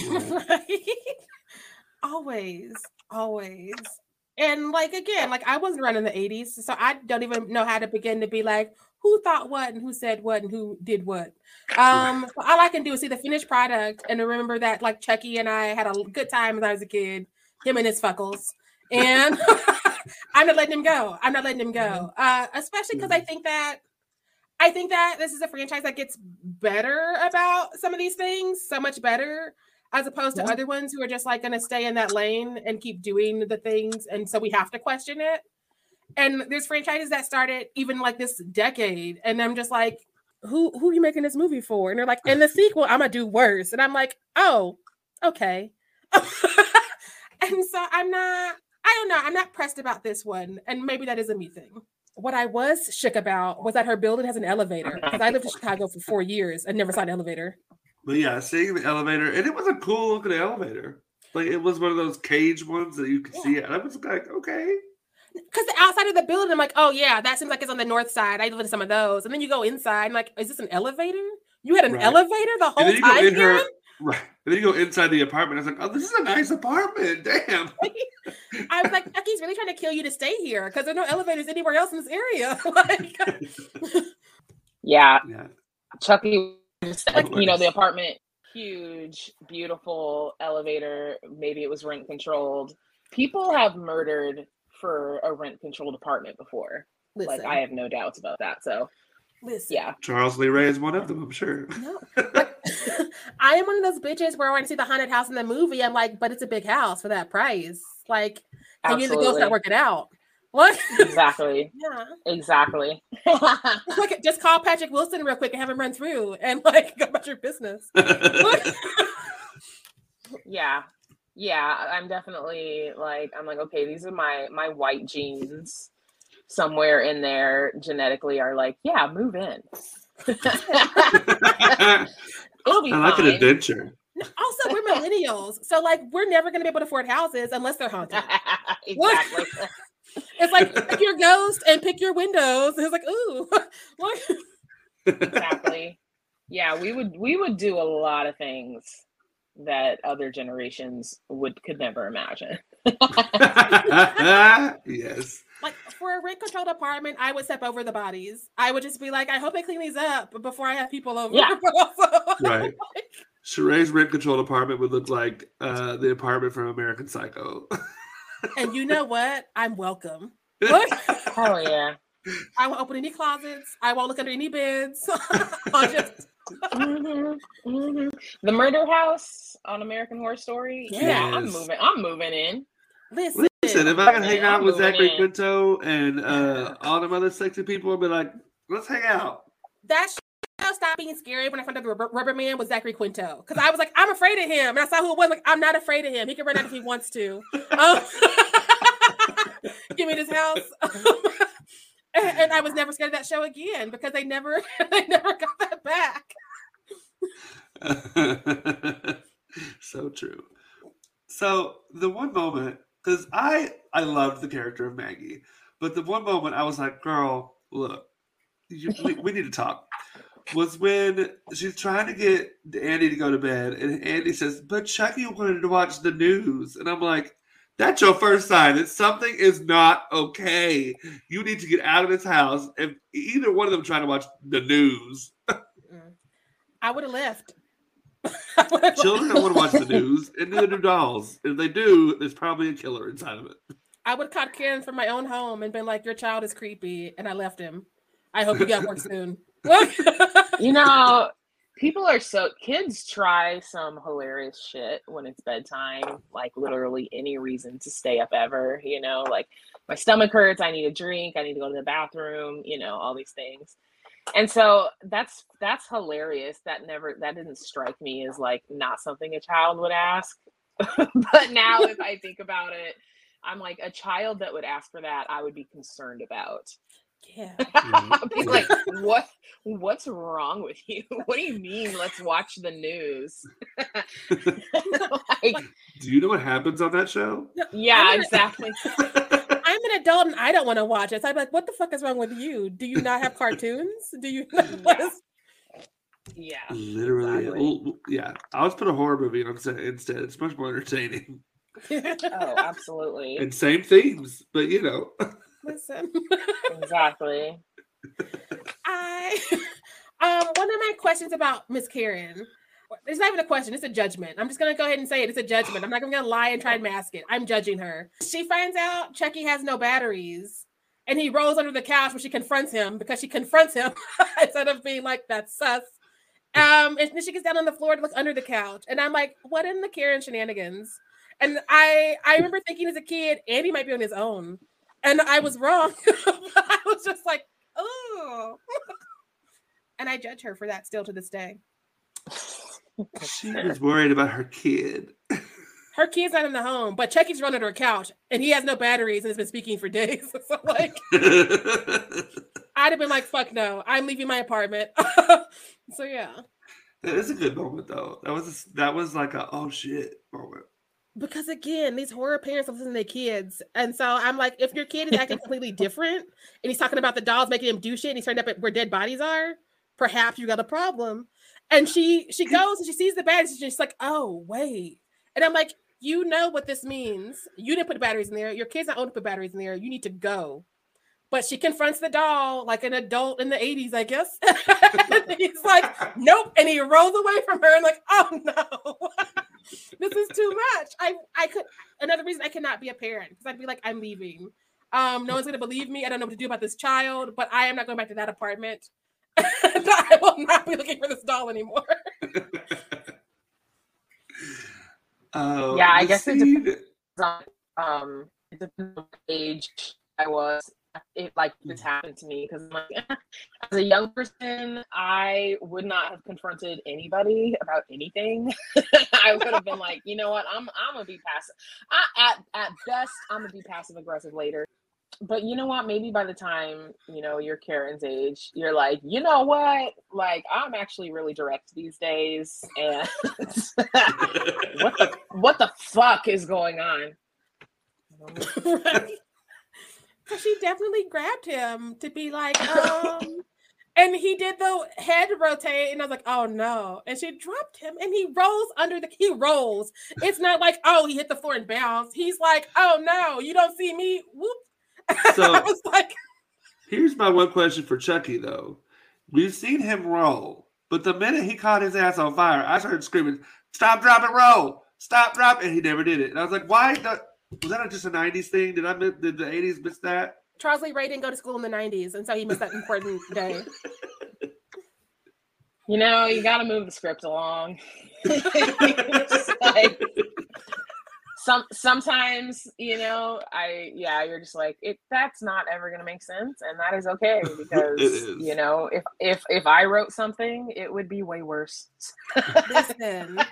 S3: right? Always, always. And like again, like I wasn't around in the 80s, so I don't even know how to begin to be like, who thought what and who said what and who did what. Um, so all I can do is see the finished product and remember that like Chucky and I had a good time when I was a kid, him and his fuckles. And I'm not letting him go. I'm not letting him go. Mm-hmm. Uh, especially because I mm-hmm. think that I think that this is a franchise that gets better about some of these things, so much better as opposed to yeah. other ones who are just like going to stay in that lane and keep doing the things and so we have to question it and there's franchises that started even like this decade and i'm just like who who are you making this movie for and they're like in the sequel i'm gonna do worse and i'm like oh okay and so i'm not i don't know i'm not pressed about this one and maybe that is a me thing what i was shook about was that her building has an elevator because i lived in chicago for four years and never saw an elevator
S1: but yeah seeing the elevator and it was a cool looking elevator like it was one of those cage ones that you could yeah. see and i was like okay
S3: because the outside of the building, I'm like, oh yeah, that seems like it's on the north side. I live in some of those, and then you go inside, I'm like, is this an elevator? You had an right. elevator the whole time. Her,
S1: right, and then you go inside the apartment. I was like, oh, this is a nice apartment. Damn.
S3: I was like, Chucky's really trying to kill you to stay here because there's no elevators anywhere else in this area. like,
S2: yeah. yeah, Chucky, like, you know, the apartment, huge, beautiful elevator. Maybe it was rent controlled. People have murdered for a rent controlled apartment before. Listen. Like I have no doubts about that. So Listen. Yeah.
S1: Charles Lee Ray is one of them, I'm sure.
S3: No. I am one of those bitches where when I see the haunted house in the movie, I'm like, but it's a big house for that price. Like, can you the ghost not work it out? What?
S2: Exactly. yeah. Exactly.
S3: like, just call Patrick Wilson real quick and have him run through and like go about your business.
S2: yeah yeah, I'm definitely like I'm like okay, these are my my white genes somewhere in there genetically are like yeah, move in. It'll
S1: be I like fine. an adventure.
S3: Also, we're millennials, so like we're never gonna be able to afford houses unless they're haunted. exactly. it's like pick your ghost and pick your windows. It's like ooh,
S2: exactly. Yeah, we would we would do a lot of things that other generations would could never imagine.
S1: yes.
S3: Like for a rent controlled apartment, I would step over the bodies. I would just be like, I hope they clean these up before I have people over.
S2: Yeah.
S1: right. Sharai's rent controlled apartment would look like uh, the apartment from American Psycho.
S3: and you know what? I'm welcome.
S2: oh yeah.
S3: I won't open any closets. I won't look under any beds. I'll just
S2: mm-hmm, mm-hmm. The murder house on American Horror Story. Yes. Yeah, I'm moving. I'm moving in.
S1: Listen, Listen if I can hang out I'm with Zachary in. Quinto and uh, all them other sexy people, I'll be like, let's hang out.
S3: That show stopped being scary when I found out the rubber, rubber man was Zachary Quinto because I was like, I'm afraid of him, and I saw who it was. Like, I'm not afraid of him. He can run out if he wants to. Um, give me this house. and I was never scared of that show again because they never they never got that back.
S1: so true. So the one moment, because I I loved the character of Maggie, but the one moment I was like, "Girl, look, you, we, we need to talk." Was when she's trying to get Andy to go to bed, and Andy says, "But Chucky wanted to watch the news," and I'm like, That's your first sign that something is not okay. You need to get out of this house. If either one of them trying to watch the news,
S3: I would have left.
S1: Children don't want to watch the news, and neither do dolls. If they do, there's probably a killer inside of it.
S3: I would have caught Karen from my own home and been like, "Your child is creepy," and I left him. I hope you get work soon.
S2: you know, people are so kids try some hilarious shit when it's bedtime, like literally any reason to stay up ever. You know, like my stomach hurts, I need a drink, I need to go to the bathroom. You know, all these things and so that's that's hilarious. That never that didn't strike me as like not something a child would ask. But now if i think about it i'm like a child that would ask for that i would be concerned about.
S3: Yeah. Mm-hmm.
S2: Be like what what's wrong with you? What do you mean? Let's watch the news.
S1: Like, do you know what happens on that show?
S2: Yeah exactly
S3: I'm an adult and I don't want to watch it. So I'm like, what the fuck is wrong with you? Do you not have cartoons? Do you?
S2: yeah. yeah.
S1: Literally. Exactly. Yeah. I was put a horror movie on set instead. It's much more entertaining.
S2: oh, absolutely.
S1: And same themes, but you know.
S3: Listen.
S2: exactly.
S3: I um one of my questions about Miss Karen it's not even a question, it's a judgment. I'm just gonna go ahead and say it. It's a judgment. I'm not gonna lie and try and mask it. I'm judging her. She finds out Chucky has no batteries and he rolls under the couch when she confronts him because she confronts him instead of being like that's sus. Um, and then she gets down on the floor to look under the couch, and I'm like, what in the Karen shenanigans? And I I remember thinking as a kid, Andy might be on his own, and I was wrong. I was just like, oh, and I judge her for that still to this day.
S1: She was worried about her kid.
S3: Her kid's not in the home, but Chucky's running to her couch and he has no batteries and has been speaking for days. So like I'd have been like, fuck no, I'm leaving my apartment. so yeah.
S1: That is a good moment though. That was a, that was like a oh shit moment.
S3: Because again, these horror parents listen to their kids. And so I'm like, if your kid is acting completely different and he's talking about the dolls making him do shit and he's turned up at where dead bodies are, perhaps you got a problem and she she goes and she sees the batteries and she's like oh wait. And i'm like you know what this means. You didn't put the batteries in there. Your kid's don't owned to put batteries in there. You need to go. But she confronts the doll like an adult in the 80s i guess. He's like nope and he rolls away from her and like oh no. This is too much. I i could another reason i cannot be a parent because i'd be like i'm leaving. Um no one's gonna believe me. I don't know what to do about this child but i am not going back to that apartment I will not be looking for this doll anymore.
S1: uh,
S2: yeah, I guess it depends on um, it depends on age I was. It like this happened to me because like, as a young person, I would not have confronted anybody about anything. I would have been like, you know what, I'm I'm gonna be passive. I, at at best, I'm gonna be passive aggressive later but you know what? Maybe by the time you know you're Karen's age, you're like, you know what? Like, I'm actually really direct these days, and what the what the fuck is going on?
S3: right. she definitely grabbed him to be like, um, and he did the head rotate, and I was like, oh no. And she dropped him, and he rolls under the he rolls. It's not like, oh, he hit the floor and bounced. He's like, oh no, you don't see me. Whoop
S1: so I was like, here's my one question for Chucky though. We've seen him roll, but the minute he caught his ass on fire, I started screaming, "Stop, drop, and roll! Stop, drop!" And he never did it. And I was like, "Why? was that just a '90s thing? Did I miss, did the '80s miss that?"
S3: Charles Lee Ray didn't go to school in the '90s, and so he missed that important day.
S2: You know, you got to move the script along. like, some sometimes you know i yeah you're just like it that's not ever gonna make sense and that is okay because is. you know if if if i wrote something it would be way worse.
S3: Listen.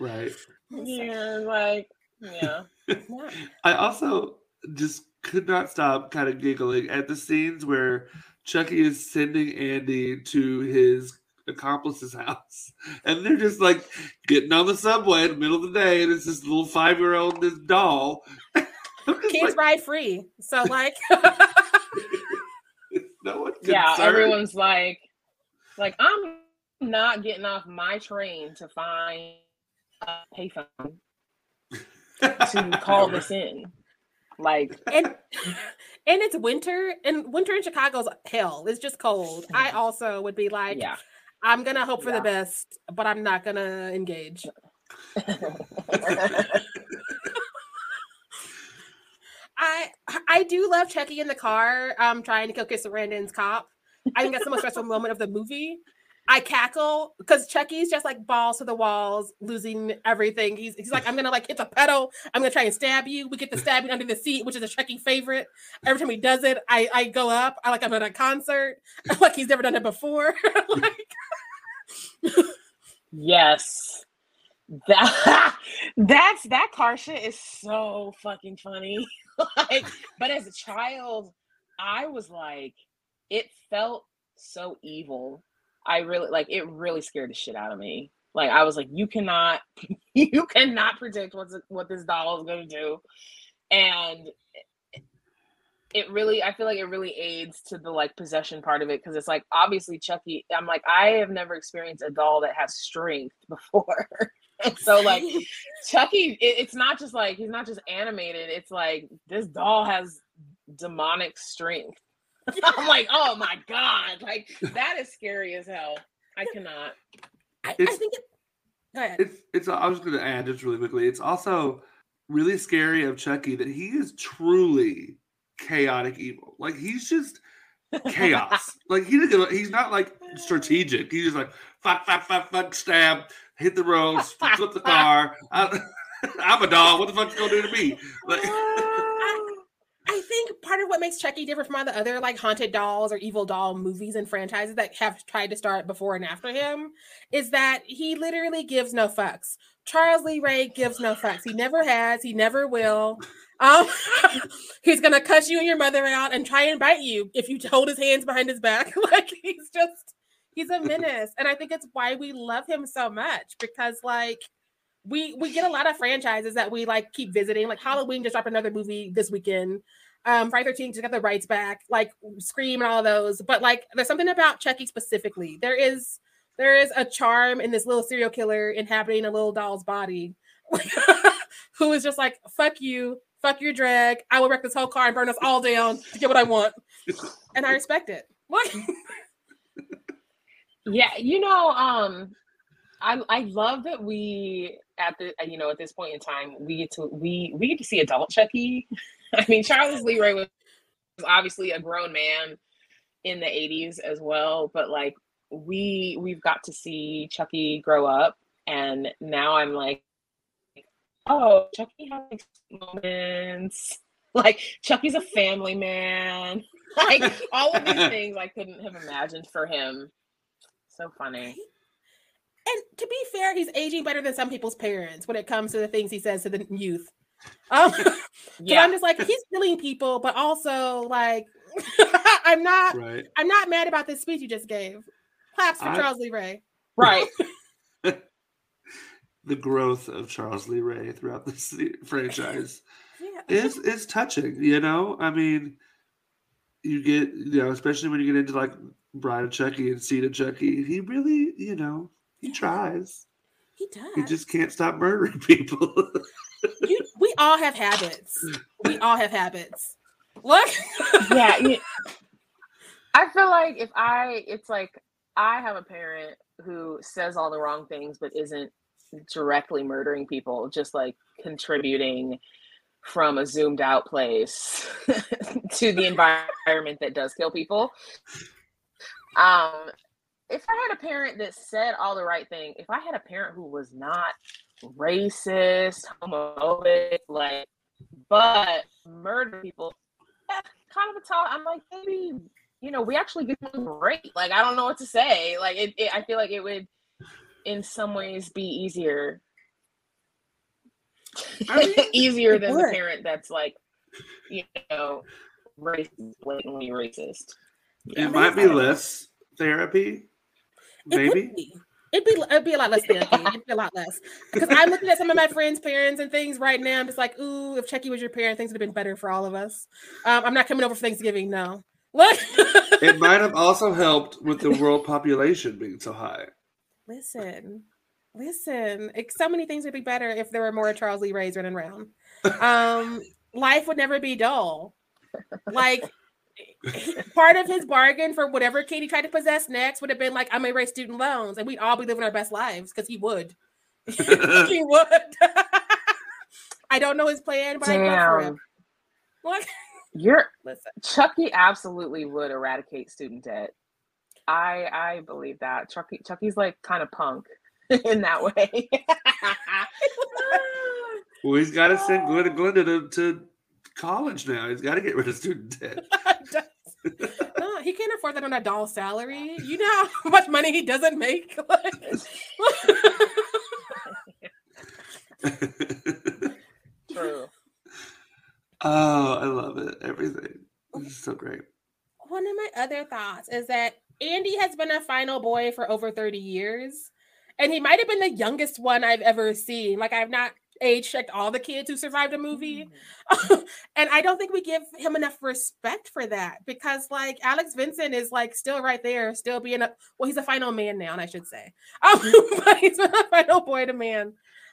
S1: Right.
S2: Yeah like yeah.
S1: I also just could not stop kind of giggling at the scenes where chucky is sending andy to his accomplice's house, and they're just like getting on the subway in the middle of the day, and it's this little five year old this doll.
S3: Kids like, ride free, so like,
S1: no one.
S2: Yeah, everyone's like, like I'm not getting off my train to find a payphone to call this in. Like
S3: and and it's winter and winter in Chicago's hell. It's just cold. I also would be like, yeah. I'm gonna hope for yeah. the best, but I'm not gonna engage. I I do love Chucky in the car, um, trying to kill Chris Sarandon's cop. I think that's the most stressful moment of the movie. I cackle because Chucky's just like balls to the walls, losing everything. He's, he's like, I'm gonna like hit the pedal. I'm gonna try and stab you. We get the stabbing under the seat, which is a Chucky favorite. Every time he does it, I I go up. I like I'm at a concert. like he's never done it before.
S2: like, yes, that that's that car shit is so fucking funny. like, but as a child, I was like, it felt so evil. I really like it really scared the shit out of me. Like I was like, you cannot, you cannot predict what's what this doll is gonna do. And it really i feel like it really aids to the like possession part of it because it's like obviously chucky i'm like i have never experienced a doll that has strength before. And so like chucky it, it's not just like he's not just animated it's like this doll has demonic strength. I'm like oh my god like that is scary as hell. I cannot.
S3: I, I think it,
S1: go ahead. it's it's i was gonna add just really quickly it's also really scary of chucky that he is truly chaotic evil like he's just chaos like he he's not like strategic he's just like fuck fuck fuck fuck stab hit the road, flip the car. I, am a dog. What the fuck you gonna do to me? Like,
S3: think part of what makes Chucky different from all the other like haunted dolls or evil doll movies and franchises that have tried to start before and after him is that he literally gives no fucks. Charles Lee Ray gives no fucks. He never has. He never will. Um, he's gonna cuss you and your mother out and try and bite you if you hold his hands behind his back. like he's just he's a menace and i think it's why we love him so much because like we we get a lot of franchises that we like keep visiting like halloween just dropped another movie this weekend um friday 13 to get the rights back like scream and all those. But like there's something about chucky specifically. There is there is a charm in this little serial killer inhabiting a little doll's body who is just like fuck you. Fuck your drag. I will wreck this whole car and burn us all down to get what i want. And i respect it. What?
S2: Yeah, you know, um, I I love that we at the you know at this point in time we get to we we get to see adult Chucky. I mean, Charles Lee Ray was obviously a grown man in the 80s as well, but like we we've got to see Chucky grow up and now I'm like oh, Chucky has moments. Like Chucky's a family man. Like all of these things I couldn't have imagined for him so funny.
S3: And to be fair, he's aging better than some people's parents when it comes to the things he says to the youth. Um, yeah, I'm just like he's killing people, but also like I'm not. Right. I'm not mad about this speech you just gave. Claps for I, Charles Lee Ray.
S2: Right.
S1: the growth of Charles Lee Ray throughout this franchise yeah. is is touching. You know, I mean, you get you know, especially when you get into like Bride of Chucky and Seed of Chucky. He really, you know, he tries.
S3: He does.
S1: He just can't stop murdering people.
S3: you, all have habits. We all have habits. Look.
S2: yeah. I feel like if I, it's like I have a parent who says all the wrong things but isn't directly murdering people, just like contributing from a zoomed out place to the environment that does kill people. Um, if I had a parent that said all the right thing, if I had a parent who was not racist, homophobic, like, but murder people, yeah, kind of a talk. I'm like, maybe, you know, we actually get great. Like, I don't know what to say. Like, it, it, I feel like it would, in some ways, be easier. I mean, easier than the parent that's like, you know, racist, blatantly racist.
S1: Yeah, it might be less therapy. Maybe.
S3: It'd be it'd be a lot less therapy. It'd be a lot less because I'm looking at some of my friends' parents and things right now. I'm just like, ooh, if Chucky was your parent, things would have been better for all of us. Um, I'm not coming over for Thanksgiving. No. Look.
S1: it might have also helped with the world population being so high.
S3: Listen, Listen, it, so many things would be better if there were more Charles Lee Rays running around. Um, life would never be dull. Like part of his bargain for whatever kid he tried to possess next would have been like, I'm gonna raise student loans, and we'd all be living our best lives because he would. he would. I don't know his plan, but Damn. I for him.
S2: What? You're listen. Chucky absolutely would eradicate student debt. I I believe that. Chucky Chucky's like kind of punk in that way.
S1: well, he's got to send Glenda, Glenda to, to college now. He's got to get rid of student debt.
S3: no, uh, he can't afford that on a doll salary. You know how much money he doesn't make.
S1: True. Oh, I love it. Everything. This is so great.
S3: One of my other thoughts is that Andy has been a final boy for over 30 years. And he might have been the youngest one I've ever seen. Like I've not age checked all the kids who survived a movie. Mm-hmm. and I don't think we give him enough respect for that because like Alex Vincent is like still right there, still being a well, he's a final man now, and I should say. Um, but he's been a final boy to man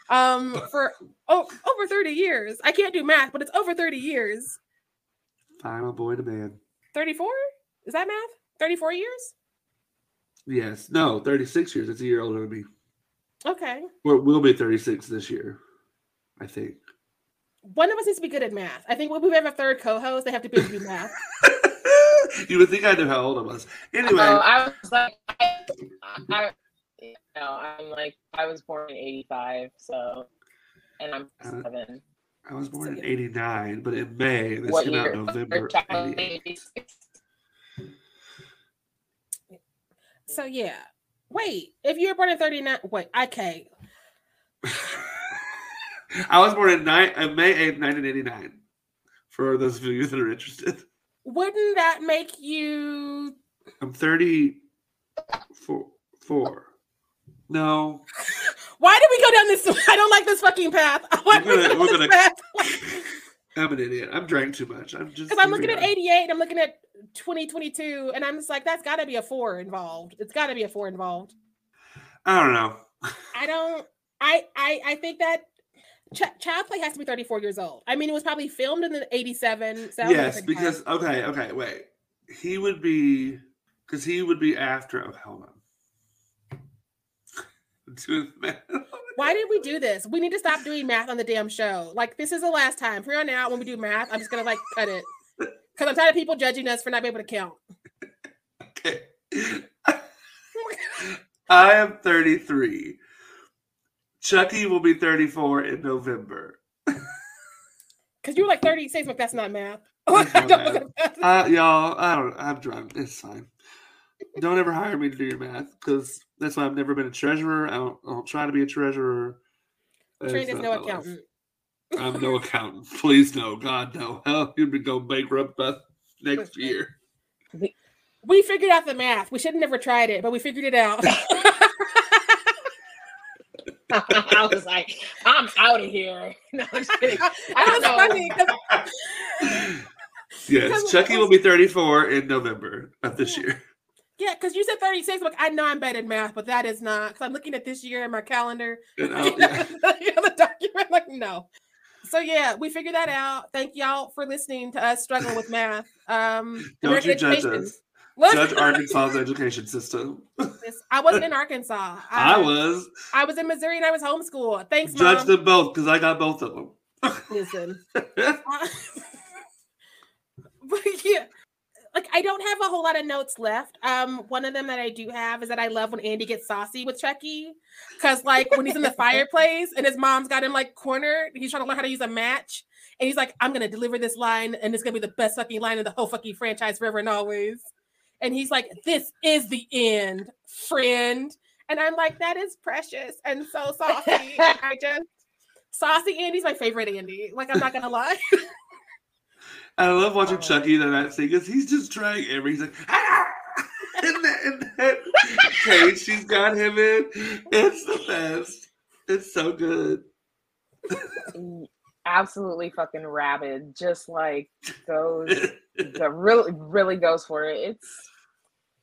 S3: um for oh over 30 years. I can't do math, but it's over 30 years.
S1: Final boy to man.
S3: 34? Is that math? 34 years?
S1: Yes. No, 36 years. It's a year older than me.
S3: Okay.
S1: Well, we'll be 36 this year, I think.
S3: One of us needs to be good at math. I think when we have a third co-host, they have to be able to do math.
S1: you would think I knew how old I was. Anyway. Oh,
S2: I was like, I, I, you know, I'm like, I was born in 85, so, and I'm uh, seven.
S1: I was born so, in 89, but in May, this came out November.
S3: So, yeah. Wait, if you were born in 39, wait, okay.
S1: I was born in nine, uh, May 8th, 1989. For those of you that are interested.
S3: Wouldn't that make you?
S1: I'm 34. Four. No.
S3: Why did we go down this? I don't like this fucking path. Why we're gonna, we're gonna,
S1: path? I'm an idiot. I'm drank too much. I'm just
S3: because I'm looking at 88 I'm looking at 2022, and I'm just like, that's got to be a four involved. It's got to be a four involved.
S1: I don't know.
S3: I don't. I I I think that Ch- Child Play has to be 34 years old. I mean, it was probably filmed in the 87.
S1: Yes, because time. okay, okay, wait. He would be because he would be after. Oh, hold on.
S3: Doing math. Why did we do this? We need to stop doing math on the damn show. Like this is the last time. From here on out, when we do math, I'm just gonna like cut it because I'm tired of people judging us for not being able to count.
S1: Okay. I am 33. Chucky will be 34 in November.
S3: Because you're like 36, but that's not math.
S1: That's not math. uh, y'all, I don't. I'm drunk. It's fine. Don't ever hire me to do your math because that's why I've never been a treasurer. I don't, I don't try to be a treasurer.
S3: Trained as no accountant.
S1: Life. I'm no accountant. Please no. God no. Hell, you'd be go bankrupt by next year.
S3: We figured out the math. We should have never tried it, but we figured it out.
S2: I was like, I'm out of here. No, I'm just kidding. I
S3: don't
S1: know. yes, Chucky will be 34 in November of this year.
S3: Yeah, because you said 36. Look, I know I'm bad at math, but that is not because I'm looking at this year in my calendar. You know, yeah. the document, like, no. So yeah, we figured that out. Thank y'all for listening to us struggling with math. Um
S1: Don't you judge us. Judge Arkansas's education system.
S3: I wasn't in Arkansas.
S1: I, I, was.
S3: I was in Missouri and I was homeschooled. Thanks,
S1: Judge
S3: Mom.
S1: them both because I got both of them.
S3: Listen. uh, but yeah, like I don't have a whole lot of notes left. Um, one of them that I do have is that I love when Andy gets saucy with Chucky, because like when he's in the fireplace and his mom's got him like cornered, he's trying to learn how to use a match, and he's like, "I'm gonna deliver this line, and it's gonna be the best fucking line in the whole fucking franchise forever and always." And he's like, "This is the end, friend," and I'm like, "That is precious and so saucy." I just saucy Andy's my favorite Andy. Like I'm not gonna lie.
S1: I love watching oh. Chucky in that scene because he's just trying everything. He's like, ah! in that, in that cage she's got him in. It's the best. It's so good.
S2: Absolutely fucking rabid. Just like goes, the really, really goes for it. It's,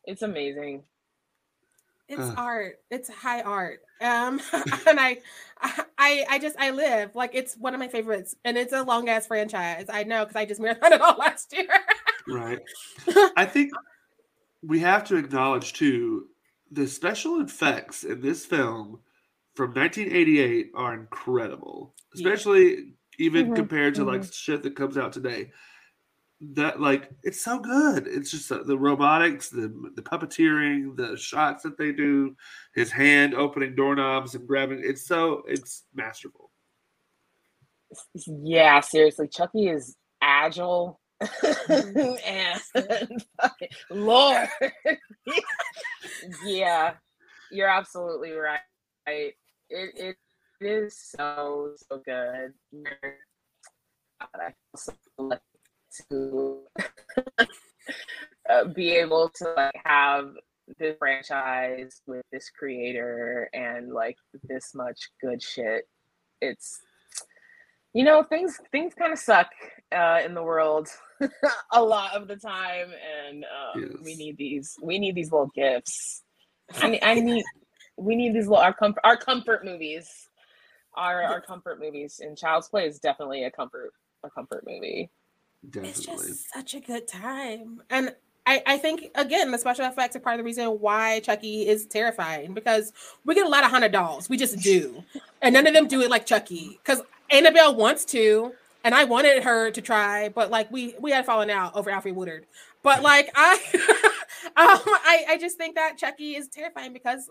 S2: it's amazing.
S3: it's uh. art. It's high art. Um, and I, I, I just I live like it's one of my favorites, and it's a long ass franchise. I know because I just marathoned it all last year.
S1: right. I think we have to acknowledge too the special effects in this film from 1988 are incredible, especially yeah. even mm-hmm. compared to mm-hmm. like shit that comes out today that like it's so good. It's just the, the, robotics, the the puppeteering, the shots that they do, his hand opening doorknobs and grabbing. It's so it's masterful.
S2: Yeah, seriously, Chucky is agile. Mm-hmm. and Lord, yeah, you're absolutely right. It, it is so so good. God, I to uh, be able to like have this franchise with this creator and like this much good shit. It's you know things things kind of suck uh, in the world a lot of the time and um, yes. we need these we need these little gifts. I need i need we need these little our comfort our comfort movies. Our our comfort movies. And child's play is definitely a comfort a comfort movie
S3: Definitely. It's just such a good time. And I, I think again the special effects are part of the reason why Chucky is terrifying because we get a lot of haunted dolls. We just do. and none of them do it like Chucky. Because Annabelle wants to, and I wanted her to try, but like we we had fallen out over Alfre Woodard. But like I um I, I just think that Chucky is terrifying because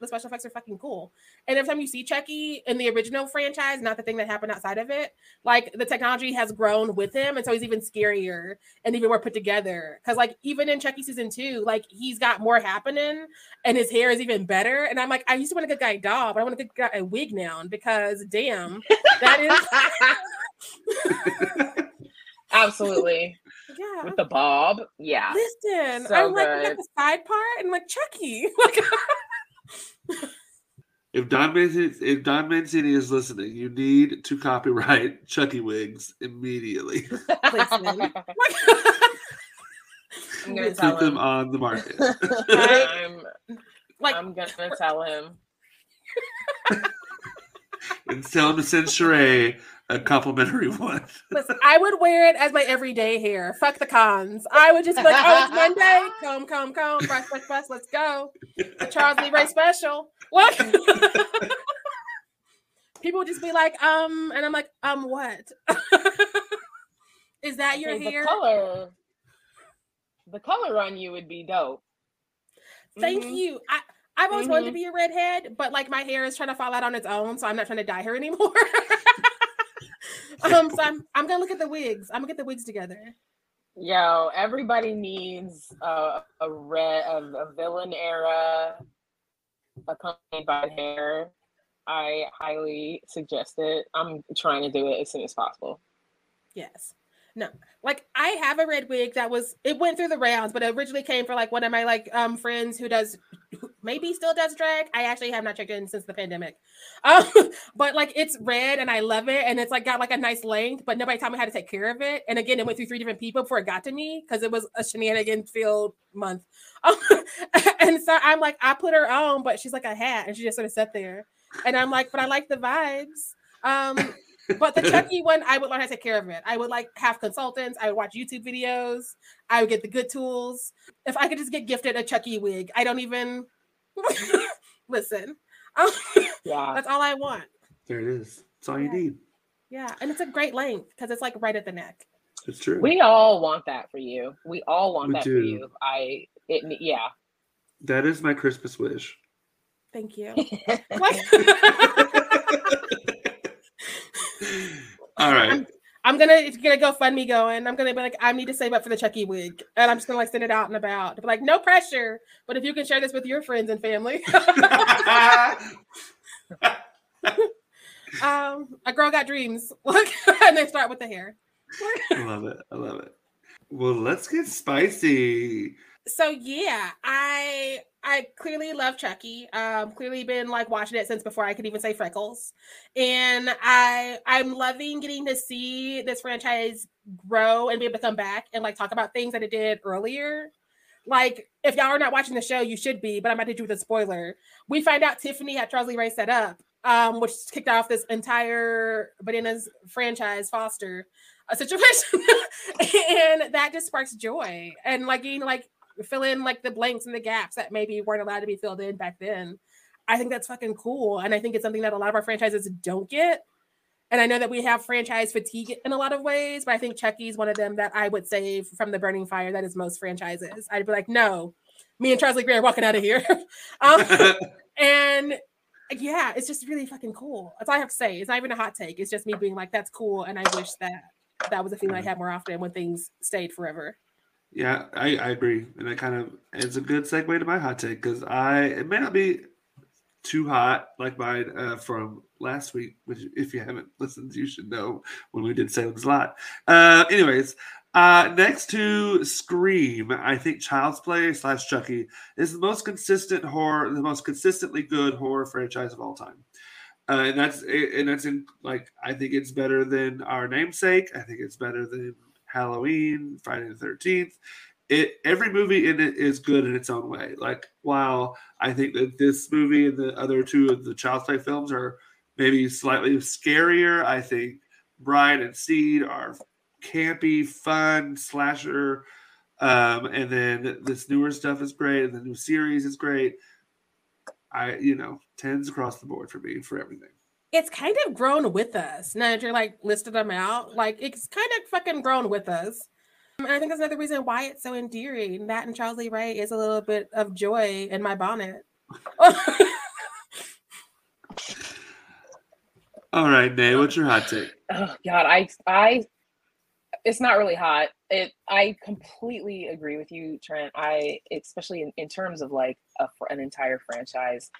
S3: the special effects are fucking cool. And every time you see Chucky in the original franchise, not the thing that happened outside of it, like the technology has grown with him, and so he's even scarier and even more put together. Because like even in Chucky season two, like he's got more happening, and his hair is even better. And I'm like, I used to want a good guy doll, but I want a good guy a wig now because damn, that
S2: is. Absolutely. Yeah. With the bob. Yeah.
S3: Listen, so I'm like, at the side part and like Chucky. Like
S1: if Don Mancini, if Don Mancini is listening, you need to copyright Chucky wigs immediately. I'm gonna Put them on the market.
S2: I'm, like, I'm gonna tell him.
S1: and tell him to send Sharai a complimentary one.
S3: Listen, I would wear it as my everyday hair. Fuck the cons. I would just be like, oh, it's Monday. Come, come, come. Press, press, press. Let's go. The Charles Lee Ray special. What? People would just be like, um, and I'm like, um, what? Is that your hair?
S2: The color, the color on you would be dope.
S3: Thank mm-hmm. you. I, I've always mm-hmm. wanted to mm-hmm. be a redhead, but like my hair is trying to fall out on its own, so I'm not trying to dye her anymore. um, so I'm I'm gonna look at the wigs. I'm gonna get the wigs together.
S2: Yo, everybody needs a red a, a villain era accompanied by hair. I highly suggest it. I'm trying to do it as soon as possible.
S3: Yes. No, like I have a red wig that was it went through the rounds, but it originally came for like one of my like um friends who does maybe still does drag. I actually have not checked in since the pandemic. Um, but like it's red and I love it, and it's like got like a nice length, but nobody told me how to take care of it. And again, it went through three different people before it got to me because it was a shenanigan filled month. and so I'm like, I put her on, but she's like a hat, and she just sort of sat there. And I'm like, but I like the vibes. Um, but the Chucky one, I would learn how to take care of it. I would like have consultants. I would watch YouTube videos. I would get the good tools. If I could just get gifted a Chucky wig, I don't even listen. yeah, that's all I want.
S1: There it is. That's all you need.
S3: Yeah, and it's a great length because it's like right at the neck.
S1: It's true.
S2: We all want that for you. We all want we that do. for you. I it yeah.
S1: That is my Christmas wish.
S3: Thank you.
S1: All right. I'm,
S3: I'm gonna it's gonna go fund me going. I'm gonna be like, I need to save up for the Chucky wig, and I'm just gonna like send it out and about. Be like, no pressure, but if you can share this with your friends and family. um, a girl got dreams. Look, and they start with the hair.
S1: I love it. I love it. Well, let's get spicy.
S3: So yeah, I I clearly love Chucky. Um, clearly been like watching it since before I could even say Freckles, and I I'm loving getting to see this franchise grow and be able to come back and like talk about things that it did earlier. like if y'all are not watching the show, you should be, but I'm about to do with a spoiler. We find out Tiffany had Charles Lee Ray set up, um, which kicked off this entire bananas franchise foster a situation. and that just sparks joy. And like know, like fill in like the blanks and the gaps that maybe weren't allowed to be filled in back then. I think that's fucking cool. And I think it's something that a lot of our franchises don't get. And I know that we have franchise fatigue in a lot of ways, but I think Chucky's one of them that I would save from the burning fire that is most franchises. I'd be like, no, me and Charles Lee Ray are walking out of here. um, and yeah, it's just really fucking cool. That's all I have to say. It's not even a hot take. It's just me being like, that's cool. And I wish that that was a feeling I had more often when things stayed forever.
S1: Yeah, I, I agree. And that kind of it's a good segue to my hot take because I it may not be too hot like mine uh, from last week, which if you haven't listened, you should know when we did Salem's Lot. Uh, anyways, uh, next to Scream, I think Child's Play slash Chucky is the most consistent horror, the most consistently good horror franchise of all time. Uh, and that's and that's in like I think it's better than our namesake. I think it's better than Halloween, Friday the Thirteenth. It every movie in it is good in its own way. Like while I think that this movie and the other two of the Child's Play films are maybe slightly scarier. I think Bride and Seed are campy, fun slasher. Um, and then this newer stuff is great, and the new series is great. I, you know, tens across the board for me for everything.
S3: It's kind of grown with us. Now that you're like listed them out, like it's kind of fucking grown with us. And I think that's another reason why it's so endearing. That and Charles Lee Ray is a little bit of joy in my bonnet.
S1: All right, Nay, what's your hot take?
S2: Oh God, I I it's not really hot. It I completely agree with you, Trent. I especially in, in terms of like a, an entire franchise,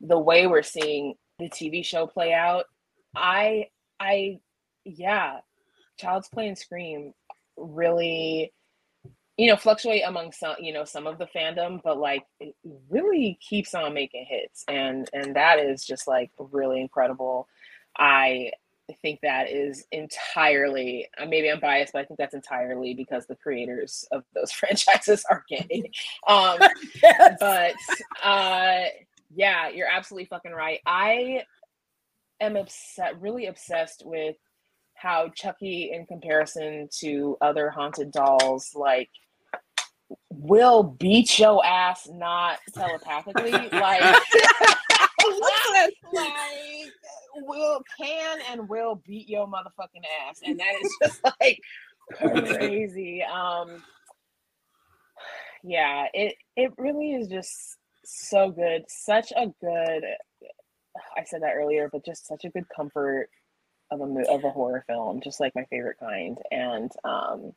S2: the way we're seeing the TV show play out. I I yeah, Child's Play and Scream really you know fluctuate among some you know some of the fandom but like it really keeps on making hits and and that is just like really incredible i think that is entirely uh, maybe i'm biased but i think that's entirely because the creators of those franchises are gay um yes. but uh yeah you're absolutely fucking right. I am upset really obsessed with how chucky in comparison to other haunted dolls like will beat your ass not telepathically like like will can and will beat your motherfucking ass, and that is just like crazy. Um, yeah, it it really is just so good. Such a good. I said that earlier, but just such a good comfort of a of a horror film, just like my favorite kind. And um,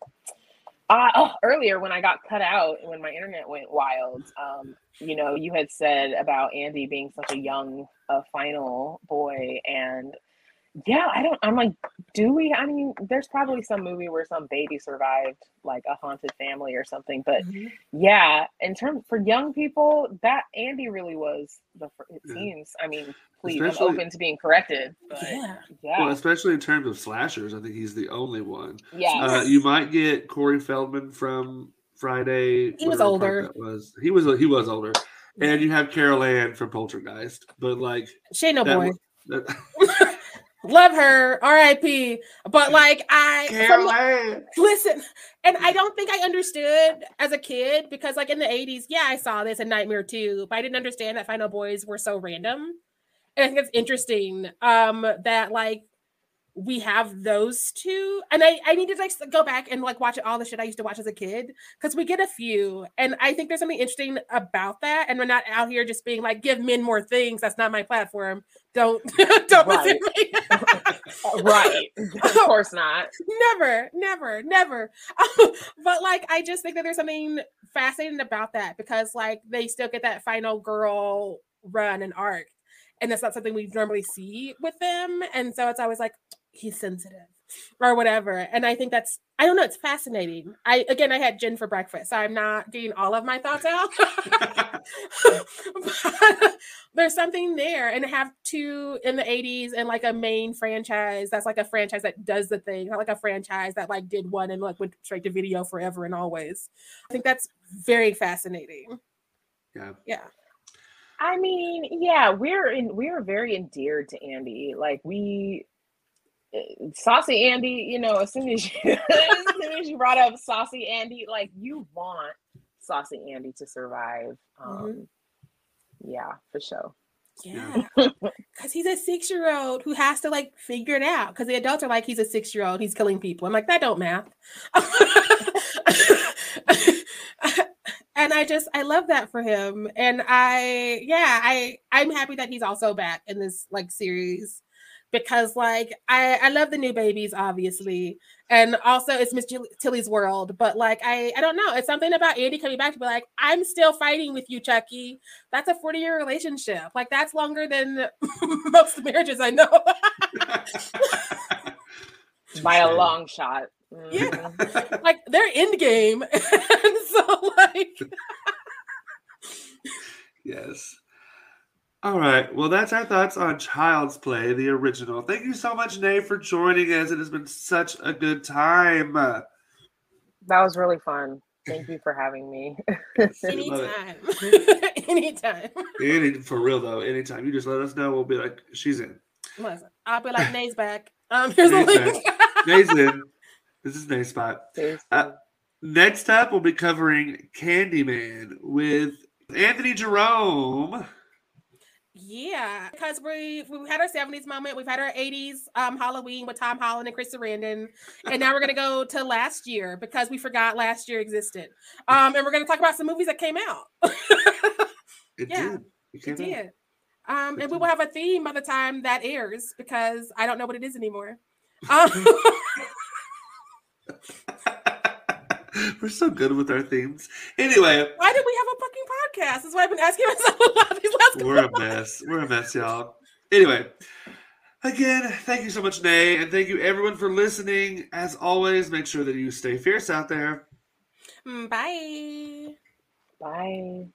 S2: oh, earlier when I got cut out when my internet went wild, um, you know, you had said about Andy being such a young uh, final boy, and yeah, I don't. I'm like, do we? I mean, there's probably some movie where some baby survived like a haunted family or something, but mm-hmm. yeah, in terms for young people, that Andy really was the. It yeah. seems. I mean, please, especially, I'm open to being corrected. But yeah.
S1: yeah. Well, especially in terms of slashers, I think he's the only one. Yeah. Uh, you might get Corey Feldman from Friday.
S3: He was older.
S1: was he was he was older, and you have Carol Anne from Poltergeist, but like
S3: she ain't no boy. That, Love her, R.I.P. But like I from, listen, and I don't think I understood as a kid because like in the '80s, yeah, I saw this in Nightmare 2, but I didn't understand that Final Boys were so random. And I think it's interesting um, that like we have those two and i i need to like go back and like watch all the shit i used to watch as a kid because we get a few and i think there's something interesting about that and we're not out here just being like give men more things that's not my platform. Don't don't right. me.
S2: Right. Of course not.
S3: Never never never. But like i just think that there's something fascinating about that because like they still get that final girl run and arc and that's not something we normally see with them and so it's always like he's sensitive. or whatever. And I think that's I don't know, it's fascinating. I again I had gin for breakfast, so I'm not getting all of my thoughts out. there's something there and have two in the 80s and like a main franchise that's like a franchise that does the thing, not like a franchise that like did one and like went straight to video forever and always. I think that's very fascinating.
S1: Yeah.
S3: Yeah.
S2: I mean, yeah, we're in we're very endeared to Andy. Like we saucy Andy, you know, as soon as you as soon as you brought up saucy Andy, like you want saucy Andy to survive. Mm-hmm. Um mm-hmm. yeah, for sure.
S3: Yeah. Cause he's a six year old who has to like figure it out. Cause the adults are like, he's a six year old, he's killing people. I'm like, that don't math. and I just I love that for him. And I yeah, I I'm happy that he's also back in this like series because like I I love the new babies obviously. And also it's Miss Tilly's world, but like I I don't know, it's something about Andy coming back to be like I'm still fighting with you Chucky. That's a 40-year relationship. Like that's longer than most marriages I know.
S2: By a long shot.
S3: Yeah, mm-hmm. like they're end game, and so like,
S1: yes. All right. Well, that's our thoughts on Child's Play, the original. Thank you so much, Nay, for joining us. It has been such a good time. That
S2: was really fun. Thank you for having me.
S3: anytime. anytime.
S1: Any, for real though, anytime. You just let us know. We'll be like, she's in.
S3: Listen, I'll be like, Nay's back. Um, here's Nay's a link.
S1: Nay's in. This is nice spot. Uh, next up, we'll be covering Candyman with Anthony Jerome.
S3: Yeah, because we we had our 70s moment, we've had our 80s um, Halloween with Tom Holland and Chris Sarandon, and now we're gonna go to last year because we forgot last year existed. Um, and we're gonna talk about some movies that came out.
S1: it yeah, did.
S3: It, it did. Um, it and we will have a theme by the time that airs because I don't know what it is anymore. Um,
S1: We're so good with our themes. Anyway,
S3: why did we have a fucking podcast? That's why I've been asking myself a lot these last.
S1: We're a mess. We're a mess, y'all. Anyway, again, thank you so much, Nay, and thank you everyone for listening. As always, make sure that you stay fierce out there.
S3: Mm, bye.
S2: Bye.